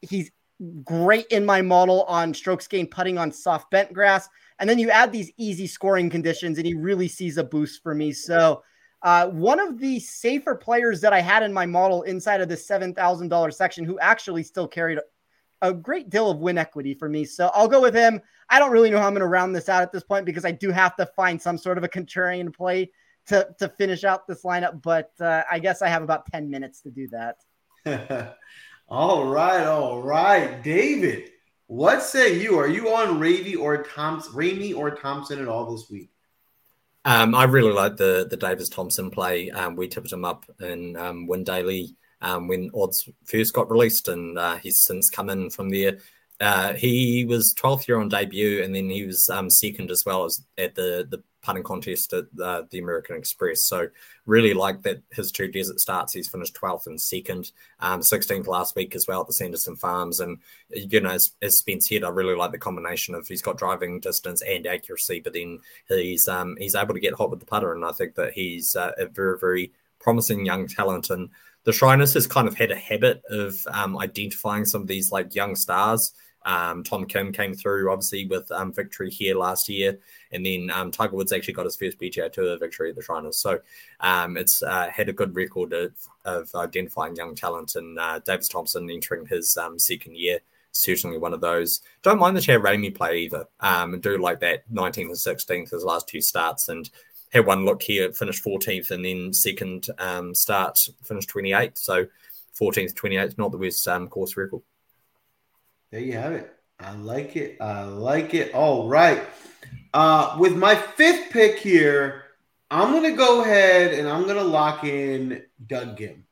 He's great in my model on strokes gained putting on soft bent grass. And then you add these easy scoring conditions, and he really sees a boost for me. So, uh, one of the safer players that I had in my model inside of the $7,000 section who actually still carried a great deal of win equity for me. So I'll go with him. I don't really know how I'm going to round this out at this point because I do have to find some sort of a contrarian play to, to finish out this lineup. But uh, I guess I have about 10 minutes to do that. [laughs] all right. All right. David, what say you? Are you on Ramey or Thompson, Ramey or Thompson at all this week? Um, I really like the the Davis Thompson play. Um, we tipped him up in um, WinDaily um, when odds first got released, and uh, he's since come in from there. Uh, he was 12th year on debut, and then he was um, second as well as at the the putting contest at uh, the American Express. So really like that his two desert starts. He's finished 12th and second, um, 16th last week as well at the Sanderson Farms. And you know, as, as Spence said, I really like the combination of he's got driving distance and accuracy, but then he's um, he's able to get hot with the putter. And I think that he's uh, a very very promising young talent and the Shriners has kind of had a habit of um, identifying some of these like young stars. Um, Tom Kim came through obviously with um, victory here last year, and then um, Tiger Woods actually got his first PGA Tour victory at the Shriners. So um, it's uh, had a good record of, of identifying young talent, and uh, Davis Thompson entering his um, second year certainly one of those. Don't mind the Chad Ramey play either. Um, do like that 19th and 16th, his last two starts, and had one look here, finished 14th, and then second um, start finished 28th. So 14th, 28th, not the worst um, course record. There you have it. I like it. I like it. All right. Uh, with my fifth pick here, I'm going to go ahead and I'm going to lock in Doug Ghim.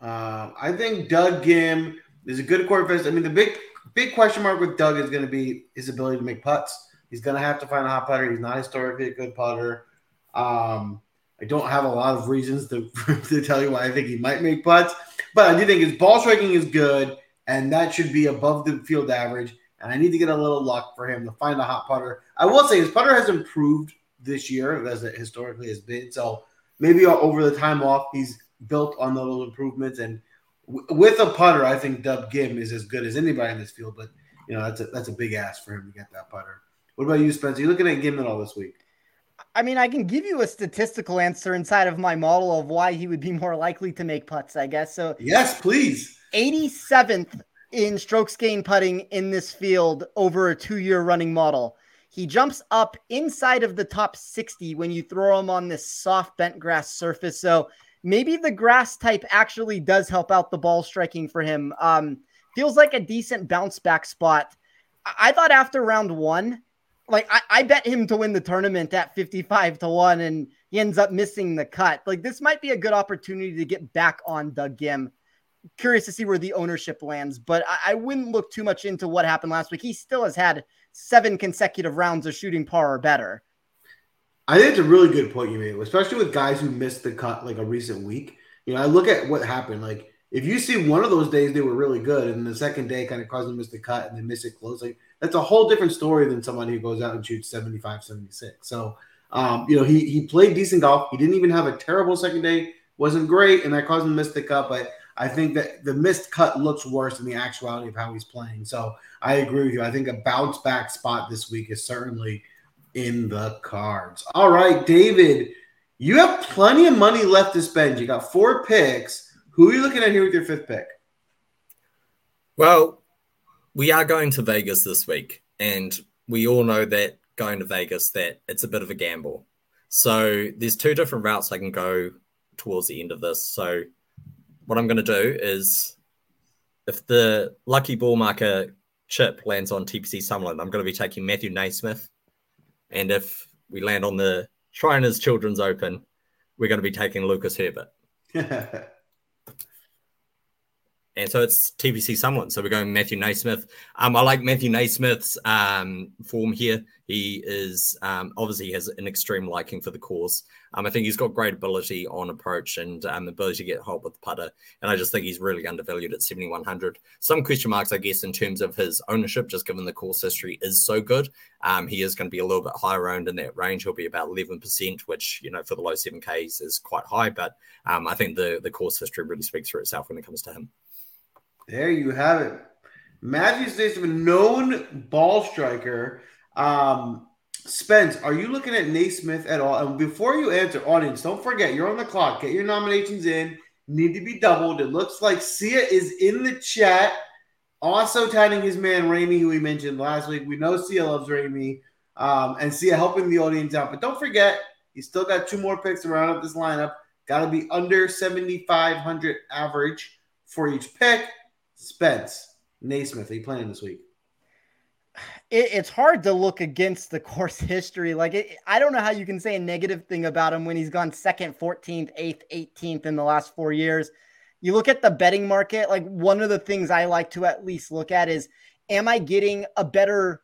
Uh, I think Doug Ghim is a good quarterback. I mean, the big big question mark with Doug is going to be his ability to make putts. He's going to have to find a hot putter. He's not historically a good putter. Um, I don't have a lot of reasons to, [laughs] to tell you why I think he might make putts, but I do think his ball striking is good, and that should be above the field average. And I need to get a little luck for him to find a hot putter. I will say his putter has improved this year as it historically has been. So maybe over the time off, he's built on those little improvements. And w- with a putter, I think Doug Ghim is as good as anybody in this field. But you know that's a that's a big ask for him to get that putter. What about you, Spencer? You looking at Ghim at all this week? I mean, I can give you a statistical answer inside of my model of why he would be more likely to make putts, I guess. So, yes, please. 87th in strokes gained putting in this field over a two year running model. He jumps up inside of the top 60 when you throw him on this soft bent grass surface. So, maybe the grass type actually does help out the ball striking for him. Um, feels like a decent bounce back spot. I thought after round one, like I, I bet him to win the tournament at 55 to 1 and he ends up missing the cut. Like this might be a good opportunity to get back on Doug Ghim. curious to see where the ownership lands, but I, I wouldn't look too much into what happened last week. He still has had seven consecutive rounds of shooting par or better. I think it's a really good point you made, especially with guys who missed the cut like a recent week. You know, I look at what happened. Like, if you see one of those days they were really good, and the second day kind of caused them to miss the cut and then miss it close, like that's a whole different story than somebody who goes out and shoots 75, 76. So, um, you know, he he played decent golf. He didn't even have a terrible second day, wasn't great, and that caused him to miss the cut. But I think that the missed cut looks worse than the actuality of how he's playing. So I agree with you. I think a bounce back spot this week is certainly in the cards. All right, David, you have plenty of money left to spend. You got four picks. Who are you looking at here with your fifth pick? Well, we are going to Vegas this week, and we all know that going to Vegas that it's a bit of a gamble. So there's two different routes I can go towards the end of this. So what I'm going to do is if the lucky ball marker chip lands on TPC Summerlin, I'm going to be taking Matthew NeSmith, and if we land on the Shriners Children's Open, we're going to be taking Lucas Herbert. [laughs] and so it's TPC Summerlin. So we're going Matthew NeSmith. Um, I like Matthew NeSmith's um, form here. He is um, obviously has an extreme liking for the course. Um, I think he's got great ability on approach and um, ability to get help with the putter. And I just think he's really undervalued at 7,100. Some question marks, I guess, in terms of his ownership, just given the course history is so good. Um, he is going to be a little bit higher owned in that range. He'll be about 11%, which, you know, for the low 7Ks is quite high. But I think the, the course history really speaks for itself when it comes to him. There you have it. Matthew Stacy, a known ball striker. Um, Spence, are you looking at NeSmith at all? And before you answer, audience, don't forget you're on the clock. Get your nominations in. Need to be doubled. It looks like Sia is in the chat, also tagging his man Ramey, who we mentioned last week. We know Sia loves Ramey, um, and Sia helping the audience out. But don't forget, you still got two more picks to round up this lineup. Got to be under 7,500 average for each pick. Spence, NeSmith, are you playing this week? It, it's hard to look against the [laughs] course history. Like, it, I don't know how you can say a negative thing about him when he's gone second, 14th, 8th, 18th in the last four years. You look at the betting market, like, one of the things I like to at least look at is am I getting a better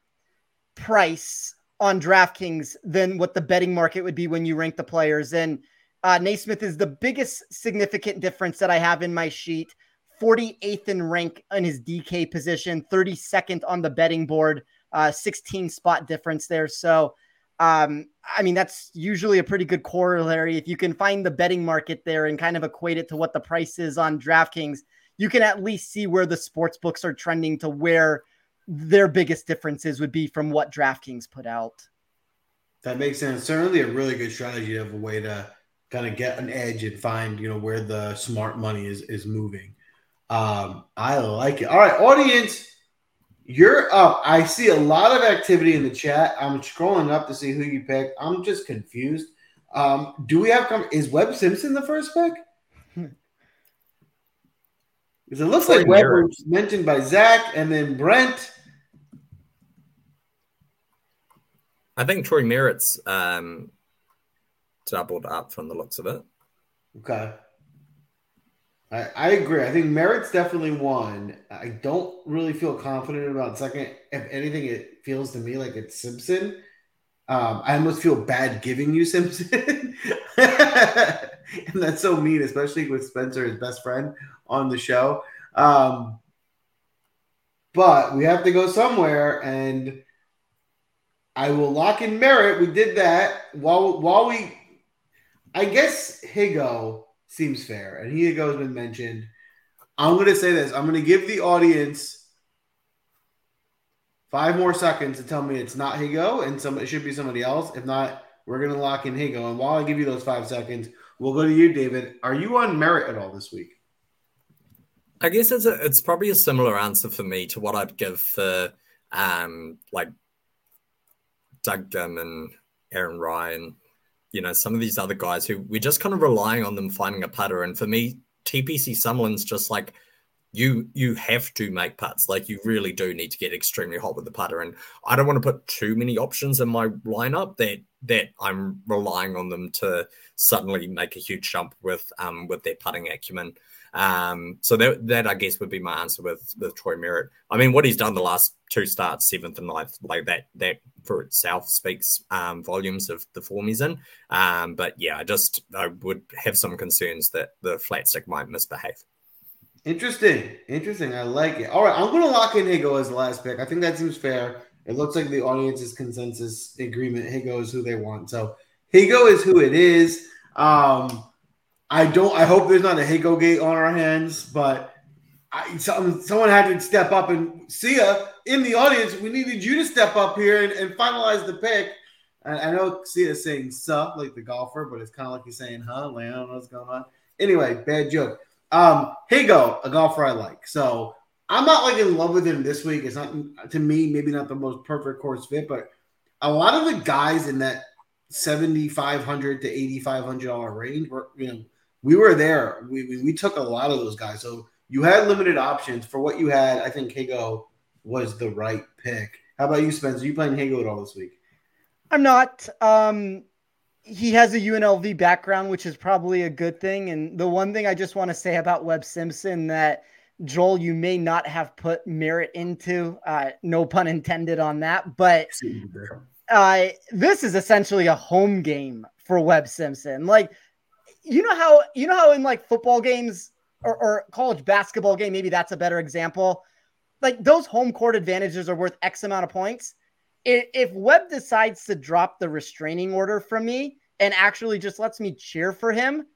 price on DraftKings than what the betting market would be when you rank the players? And uh, NeSmith is the biggest significant difference that I have in my sheet. 48th in rank in his DK position, 32nd on the betting board, uh, 16 spot difference there. So, um, I mean, that's usually a pretty good corollary. If you can find the betting market there and kind of equate it to what the price is on DraftKings, you can at least see where the sports books are trending to where their biggest differences would be from what DraftKings put out. That makes sense. Certainly a really good strategy of a way to kind of get an edge and find, you know, where the smart money is is moving. Um, I like it. All right, audience, you're up. I see a lot of activity in the chat. I'm scrolling up to see who you picked. I'm just confused. Um, do we have come? Is Webb Simpson the first pick? Because it looks like Webb was mentioned by Zach and then Brent. I think Troy Merritt's um, doubled up from the looks of it. Okay. I, I agree. I think Merritt's definitely one. I don't really feel confident about second. If anything, it feels to me like it's Simpson. Um, I almost feel bad giving you [laughs] Simpson. and that's so mean, especially with Spencer, his best friend, on the show. Um, but we have to go somewhere, and I will lock in Merritt. We did that while while we, I guess Higgo seems fair. And Higgo has been mentioned. I'm going to say this. I'm going to give the audience five more seconds to tell me it's not Higgo and some it should be somebody else. If not, we're going to lock in Higgo. And while I give you those five seconds, we'll go to you, David. Are you on Merritt at all this week? I guess it's a, it's probably a similar answer for me to what I'd give for um like Doug and Aaron Ryan you know, some of these other guys who we're just kind of relying on them finding a putter. And for me, TPC Summerlin's just like you you have to make putts. Like you really do need to get extremely hot with the putter. And I don't want to put too many options in my lineup that that I'm relying on them to suddenly make a huge jump with um with their putting acumen. Um, so that, that I guess would be my answer with with Troy Merritt. I mean, what he's done the last two starts, seventh and ninth, like that that for itself speaks um, volumes of the form he's in. Um, but yeah, I just I would have some concerns that the flat stick might misbehave. Interesting, interesting. I like it. All right, I'm going to lock in Higgo as the last pick. I think that seems fair. It looks like the audience's consensus agreement. Higgo is who they want, so Higgo is who it is. Um, I don't. I hope there's not a Higgo gate on our hands, but I, some, someone had to step up and see ya in the audience. We needed you to step up here and, and finalize the pick. I, I know Sia is saying "sup" like the golfer, but it's kind of like he's saying "huh." Like I don't know what's going on. Anyway, bad joke. Um, Higgo, a golfer I like. So I'm not like in love with him this week. It's not to me, maybe not the most perfect course fit, but a lot of the guys in that seventy five hundred to eighty five hundred dollar range were you know we were there. We, we, we took a lot of those guys. So you had limited options for what you had. I think Higgo was the right pick. How about you, Spencer? Are you playing Higgo at all this week? I'm not. Um, he has a UNLV background, which is probably a good thing. And the one thing I just want to say about Webb Simpson that Joel, you may not have put merit into, uh, no pun intended on that, but uh, this is essentially a home game for Webb Simpson. Like you know how you know how in like football games or, or college basketball game, maybe that's a better example. Like those home court advantages are worth X amount of points. If Webb decides to drop the restraining order from me and actually just lets me cheer for him,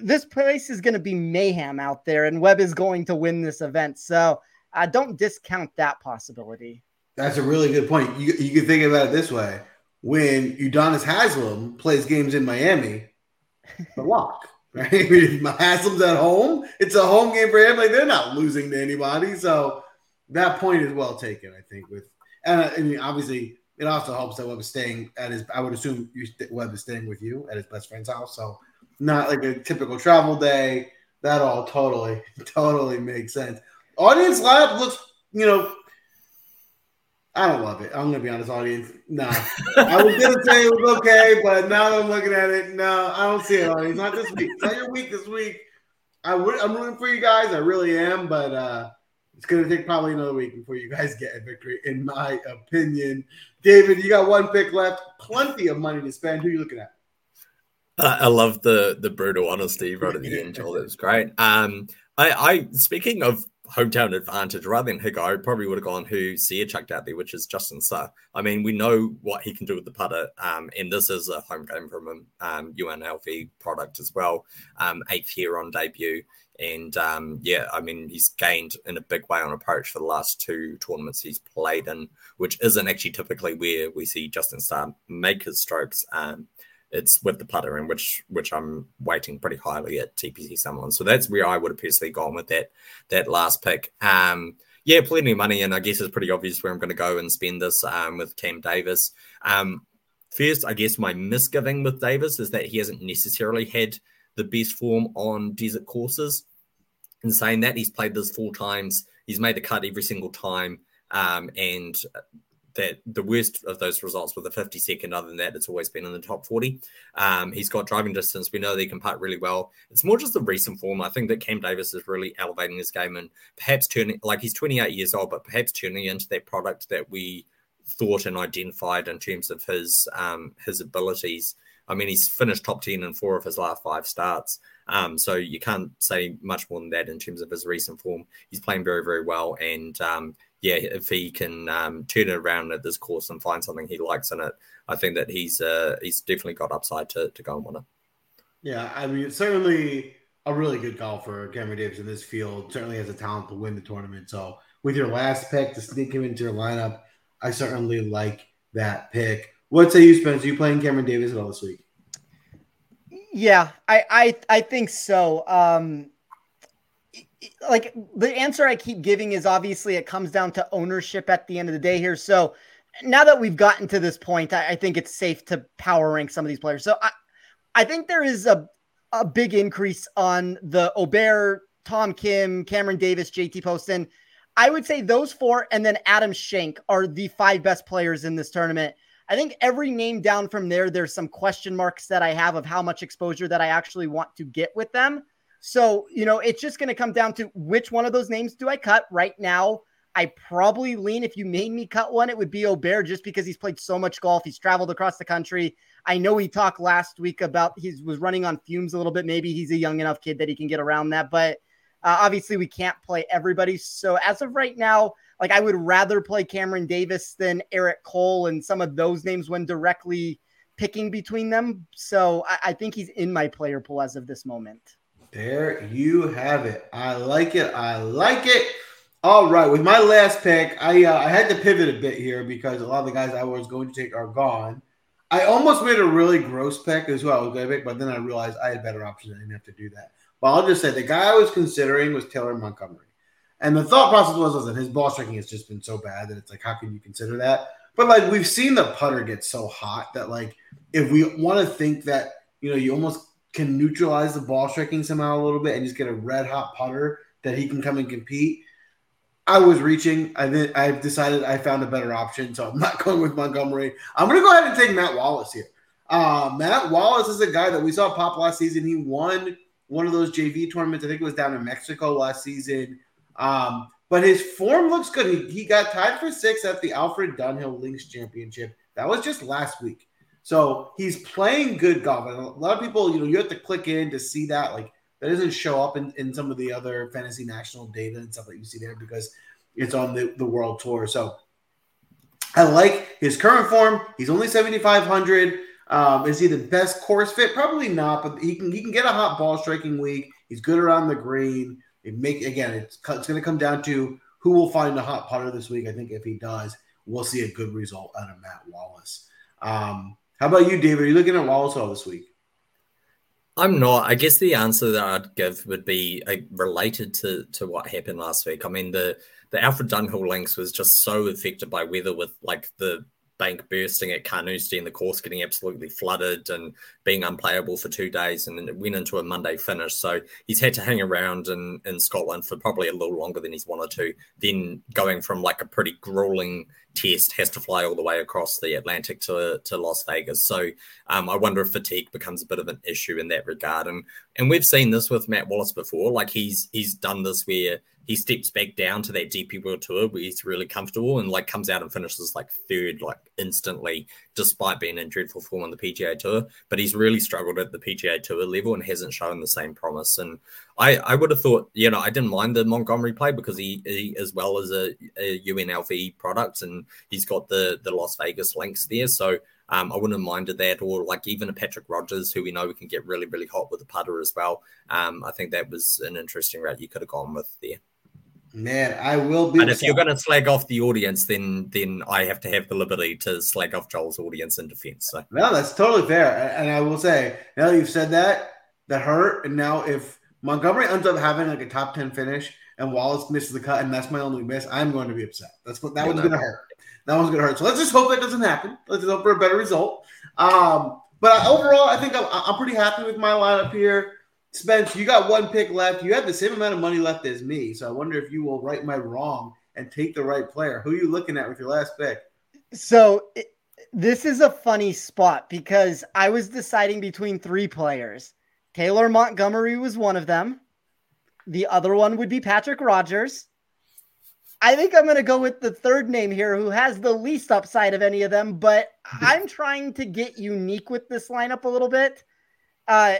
this place is going to be mayhem out there, and Webb is going to win this event. So uh, don't discount that possibility. That's a really good point. You, you can think about it this way: when Udonis Haslem plays games in Miami, the lock. [laughs] Right? Haslem's at home. It's a home game for him. Like they're not losing to anybody. So that point is well taken, I think. With and uh, I mean, obviously, it also helps that Webb is staying at his. I would assume you, Webb is staying with you at his best friend's house. So not like a typical travel day. That all totally, [laughs] totally makes sense. Audience lab looks, you know, I don't love it. I'm gonna be honest, audience. No, I was gonna say it was okay, but now that I'm looking at it, no, I don't see it. Audience, not this week. It's not your week this week. I would, I'm rooting for you guys. I really am, but uh, it's gonna take probably another week before you guys get a victory, in my opinion. David, you got one pick left. Plenty of money to spend. Who are you looking at? Uh, I love the the brutal honesty right at the end, Joel. That was great. Um, I, I speaking of hometown advantage rather than Higgo, I probably would have gone who Sia chucked out there, which is Justin Suh. I mean, we know what he can do with the putter, um, and this is a home game from him, um, UNLV product as well. Um, eighth year on debut. And um, yeah, I mean, he's gained in a big way on approach for the last two tournaments he's played in, which isn't actually typically where we see Justin Suh make his strokes. Um, it's with the putter, in which which I'm weighting pretty highly at TPC Summerlin. So that's where I would have personally gone with that that last pick. Um, yeah, plenty of money, and I guess it's pretty obvious where I'm going to go and spend this um, with Cam Davis. Um, first, I guess my misgiving with Davis is that he hasn't necessarily had the best form on desert courses. In saying that, he's played this four times. He's made the cut every single time, um, and that the worst of those results were the 52nd. Other than that, it's always been in the top 40. Um, he's got driving distance. We know that he can putt really well. It's more just the recent form. I think that Cam Davis is really elevating his game and perhaps turning, like he's 28 years old, but perhaps turning into that product that we thought and identified in terms of his um, his abilities. I mean, he's finished top 10 in four of his last five starts. Um, so you can't say much more than that in terms of his recent form. He's playing very, very well. And um, yeah, if he can um, turn it around at this course and find something he likes in it, I think that he's uh, he's definitely got upside to, to go and win it. Yeah, I mean, certainly a really good golfer, Cameron Davis in this field. Certainly has a talent to win the tournament. So with your last pick to sneak him into your lineup, I certainly like that pick. What say you, Spence? Are you playing Cameron Davis at all this week? Yeah, I I, I think so. Um, like the answer I keep giving is obviously it comes down to ownership at the end of the day here. So now that we've gotten to this point, I, I think it's safe to power rank some of these players. So I, I think there is a a big increase on the Aberg, Tom Kim, Cameron Davis, JT Poston. I would say those four and then Adam Schenk are the five best players in this tournament. I think every name down from there, there's some question marks that I have of how much exposure that I actually want to get with them. So, you know, it's just going to come down to which one of those names do I cut right now. I probably lean if you made me cut one, it would be Aberg just because he's played so much golf. He's traveled across the country. I know he talked last week about he was running on fumes a little bit. Maybe he's a young enough kid that he can get around that, but uh, obviously we can't play everybody. So as of right now, like I would rather play Cameron Davis than Eric Cole and some of those names when directly picking between them. So I, I think he's in my player pool as of this moment. There you have it. I like it. I like it. All right, with my last pick, I uh, I had to pivot a bit here because a lot of the guys I was going to take are gone. I almost made a really gross pick as well, pick, but then I realized I had better options. I didn't have to do that. But I'll just say the guy I was considering was Taylor Montgomery. And the thought process was, was that his ball striking has just been so bad that it's like, how can you consider that? But like we've seen the putter get so hot that like if we want to think that you know you almost can neutralize the ball striking somehow a little bit and just get a red hot putter that he can come and compete. I was reaching. I then I've decided I found a better option, so I'm not [laughs] going with Montgomery. I'm going to go ahead and take Matt Wallace here. Uh, Matt Wallace is a guy that we saw pop last season. He won one of those JV tournaments. I think it was down in Mexico last season. Um, but his form looks good. He, he got tied for six at the Alfred Dunhill Links Championship. That was just last week. So he's playing good golf. And a lot of people, you know, you have to click in to see that. Like that doesn't show up in, in some of the other fantasy national data and stuff that you see there because it's on the, the world tour. So I like his current form. He's only 7,500. Um, is he the best course fit? Probably not, but he can he can get a hot ball striking week. He's good around the green. It make again, it's it's going to come down to who will find a hot putter this week. I think if he does, we'll see a good result out of Matt Wallace. Um, how about you, David? Are you looking at Wallace all this week? I'm not. I guess the answer that I'd give would be uh, related to to what happened last week. I mean, the the Alfred Dunhill links was just so affected by weather with like the bank bursting at Carnoustie and the course getting absolutely flooded and being unplayable for two days and then it went into a Monday finish. So he's had to hang around in, in Scotland for probably a little longer than he's wanted to. Then going from like a pretty grueling test has to fly all the way across the Atlantic to, to Las Vegas. So um, I wonder if fatigue becomes a bit of an issue in that regard. And and we've seen this with Matt Wallace before. Like he's he's done this where he steps back down to that DP World Tour where he's really comfortable and like comes out and finishes like third, like instantly, despite being in dreadful form on the PGA Tour. But he's really struggled at the PGA Tour level and hasn't shown the same promise. And I, I would have thought, you know, I didn't mind the Montgomery play because he, he as well as a, a UNLV product and he's got the the Las Vegas links there. So um, I wouldn't have minded that, or like even a Patrick Rodgers, who we know we can get really, really hot with the putter as well. Um, I think that was an interesting route you could have gone with there. Man, I will be. And if you're going to slag off the audience, then then I have to have the liberty to slag off Joel's audience in defense. So no, that's totally fair. And I will say, now that you've said that, that hurt. And now if Montgomery ends up having like a top ten finish and Wallace misses the cut, and that's my only miss, I'm going to be upset. That's what that yeah, one's no. going to hurt. That one's going to hurt. So let's just hope that doesn't happen. Let's just hope for a better result. Um, but overall, I think I'm, I'm pretty happy with my lineup here. Spence, you got one pick left. You have the same amount of money left as me. So I wonder if you will right my wrong and take the right player. Who are you looking at with your last pick? So it, this is a funny spot because I was deciding between three players. Taylor Montgomery was one of them. The other one would be Patrick Rodgers. I think I'm going to go with the third name here, who has the least upside of any of them, but [laughs] I'm trying to get unique with this lineup a little bit. Uh,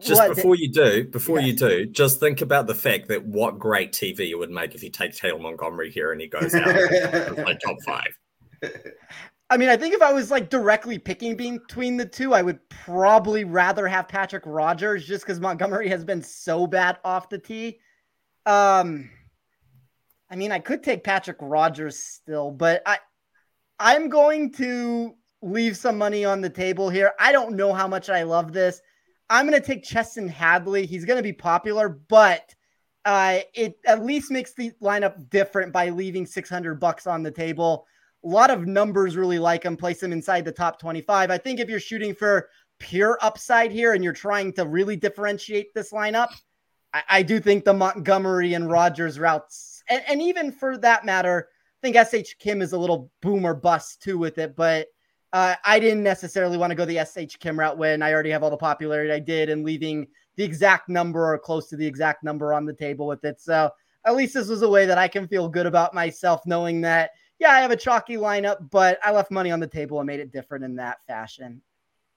just what? before you do, before yeah. you do, just think about the fact that what great TV it would make if you take Taylor Montgomery here and he goes out [laughs] like top five. I mean, I think if I was like directly picking between the two, I would probably rather have Patrick Rodgers just because Montgomery has been so bad off the tee. Um, I mean, I could take Patrick Rodgers still, but I, I'm going to leave some money on the table here. I don't know how much I love this. I'm going to take Chesson Hadley. He's going to be popular, but uh, it at least makes the lineup different by leaving 600 bucks on the table. A lot of numbers really like him, place him inside the top 25. I think if you're shooting for pure upside here and you're trying to really differentiate this lineup, I, I do think the Montgomery and Rodgers routes, and, and even for that matter, I think SH Kim is a little boomer bust too with it, but uh, I didn't necessarily want to go the SH Kim route when I already have all the popularity I did and leaving the exact number or close to the exact number on the table with it. So at least this was a way that I can feel good about myself, knowing that, yeah, I have a chalky lineup, but I left money on the table and made it different in that fashion.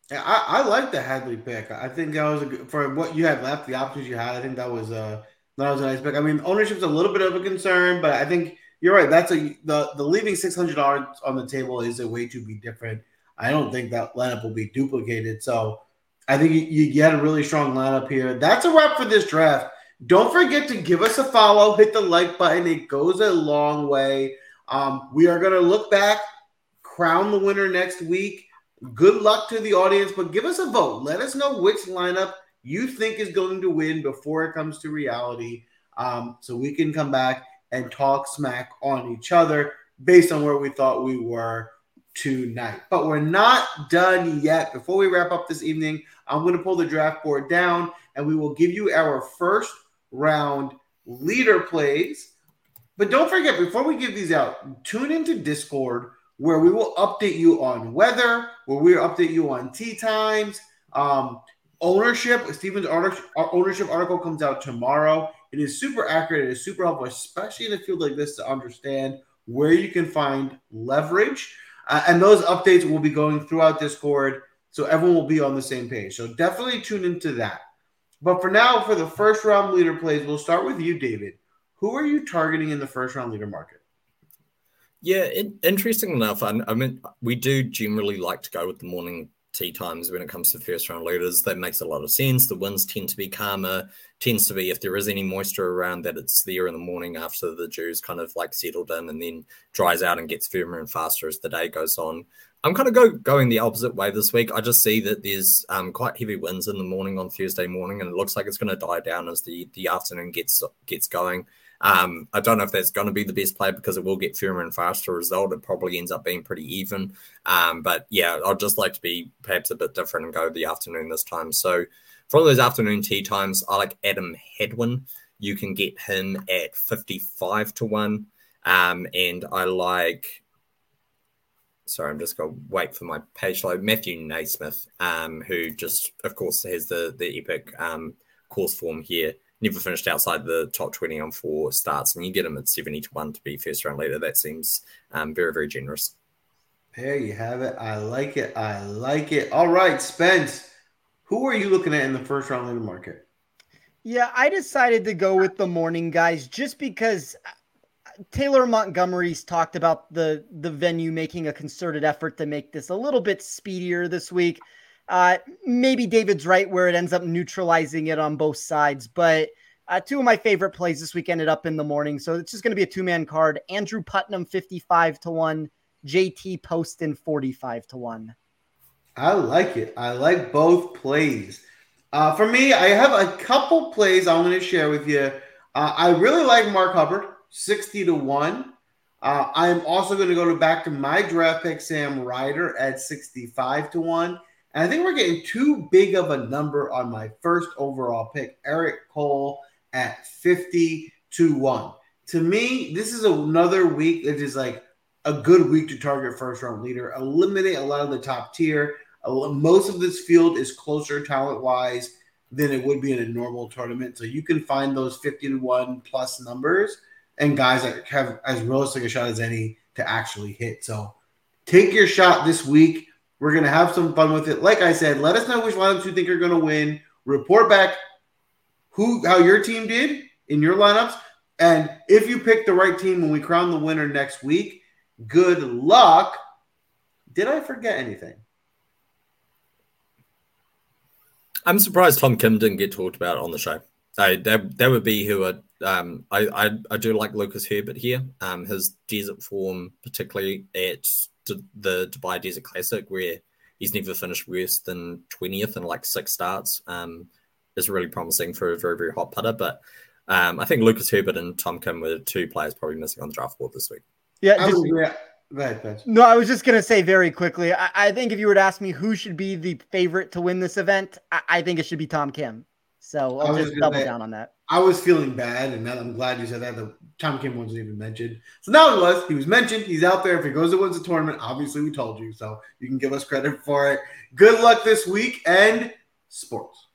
Yeah, I, I like the Hadley pick. I think that was a good, for what you had left, the options you had. I think that was a that was a nice pick. I mean, ownership's a little bit of a concern, but I think you're right. That's a the the leaving six hundred dollars on the table is a way to be different. I don't think that lineup will be duplicated. So I think you, get a really strong lineup here. That's a wrap for this draft. Don't forget to give us a follow, hit the like button. It goes a long way. Um, we are going to look back, crown the winner next week. Good luck to the audience, but give us a vote. Let us know which lineup you think is going to win before it comes to reality, um, so we can come back and talk smack on each other based on where we thought we were tonight. But we're not done yet. Before we wrap up this evening, I'm going to pull the draft board down and we will give you our first round leader plays. But don't forget, before we give these out, tune into Discord where we will update you on weather, where we update you on tee times, um, ownership. Steven's ownership article comes out tomorrow. It is super accurate. It is super helpful, especially in a field like this, to understand where you can find leverage. Uh, and those updates will be going throughout Discord, so everyone will be on the same page. So definitely tune into that. But for now, for the first round leader plays, we'll start with you, David. Who are you targeting in the first round leader market? Yeah, it, interesting enough. I, I mean, we do generally like to go with the morning tee times when it comes to first round leaders. That makes a lot of sense. The winds tend to be calmer, tends to be if there is any moisture around that it's there in the morning after the dew's kind of like settled in and then dries out and gets firmer and faster as the day goes on. I'm kind of go, going the opposite way this week. I just see that there's um, quite heavy winds in the morning on Thursday morning, and it looks like it's going to die down as the, the afternoon gets gets going. Um, I don't know if that's going to be the best play because it will get firmer and faster result. It probably ends up being pretty even. Um, but yeah, I'd just like to be perhaps a bit different and go the afternoon this time. So for those afternoon tee times, I like Adam Hadwin. You can get him at 55 to 1. Um, and I like, sorry, I'm just going to wait for my page load. Matthew NeSmith, um, who just, of course, has the, the epic um, course form here never finished outside the top 20 on four starts, and you get him at 70 to 1 to be first round leader. That seems um, very, very generous. There you have it. I like it. I like it. All right, Spence, who are you looking at in the first round leader market? Yeah, I decided to go with the morning guys just because uh, Taylor Montgomery's talked about the the venue making a concerted effort to make this a little bit speedier this week. Uh, maybe David's right where it ends up neutralizing it on both sides, but uh, two of my favorite plays this week ended up in the morning, so it's just going to be a two man card. Andrew Putnam fifty-five to one, JT Poston forty-five to one. I like it. I like both plays. Uh, for me, I have a couple plays I'm going to share with you. Uh, I really like Mark Hubbard, 60 to 1. Uh, I'm also going to go to back to my draft pick, Sam Ryder, at 65 to 1. And I think we're getting too big of a number on my first overall pick, Eric Cole at 50 to 1. To me, this is another week that is like a good week to target first round leader, eliminate a lot of the top tier. Most of this field is closer talent wise than it would be in a normal tournament. So you can find those 50 to 1 plus numbers and guys that have as realistic a shot as any to actually hit. So take your shot this week we're going to have some fun with it. Like I said, let us know which lineups you think are going to win. Report back who how your team did in your lineups. And if you pick the right team when we crown the winner next week, good luck. Did I forget anything? I'm surprised Tom Kim didn't get talked about on the show. I, that, that would be who I, um, I, I, I do like Lucas Herbert here. Um, his desert form, particularly at the Dubai Desert Classic, where he's never finished worse than 20th in like six starts, um, is really promising for a very, very hot putter. But um, I think Lucas Herbert and Tom Kim were two players probably missing on the draft board this week. Yeah. Just, Ahead, no, I was just going to say very quickly. I, I, think if you were to ask me who should be the favorite to win this event, I, I think it should be Tom Kim. So I'll just double say, down on that. I was feeling bad, and I'm glad you said that. The Tom Kim wasn't even mentioned. So now it was. He was mentioned. He's out there. If he goes to wins the tournament, obviously we told you. So you can give us credit for it. Good luck this week and sports.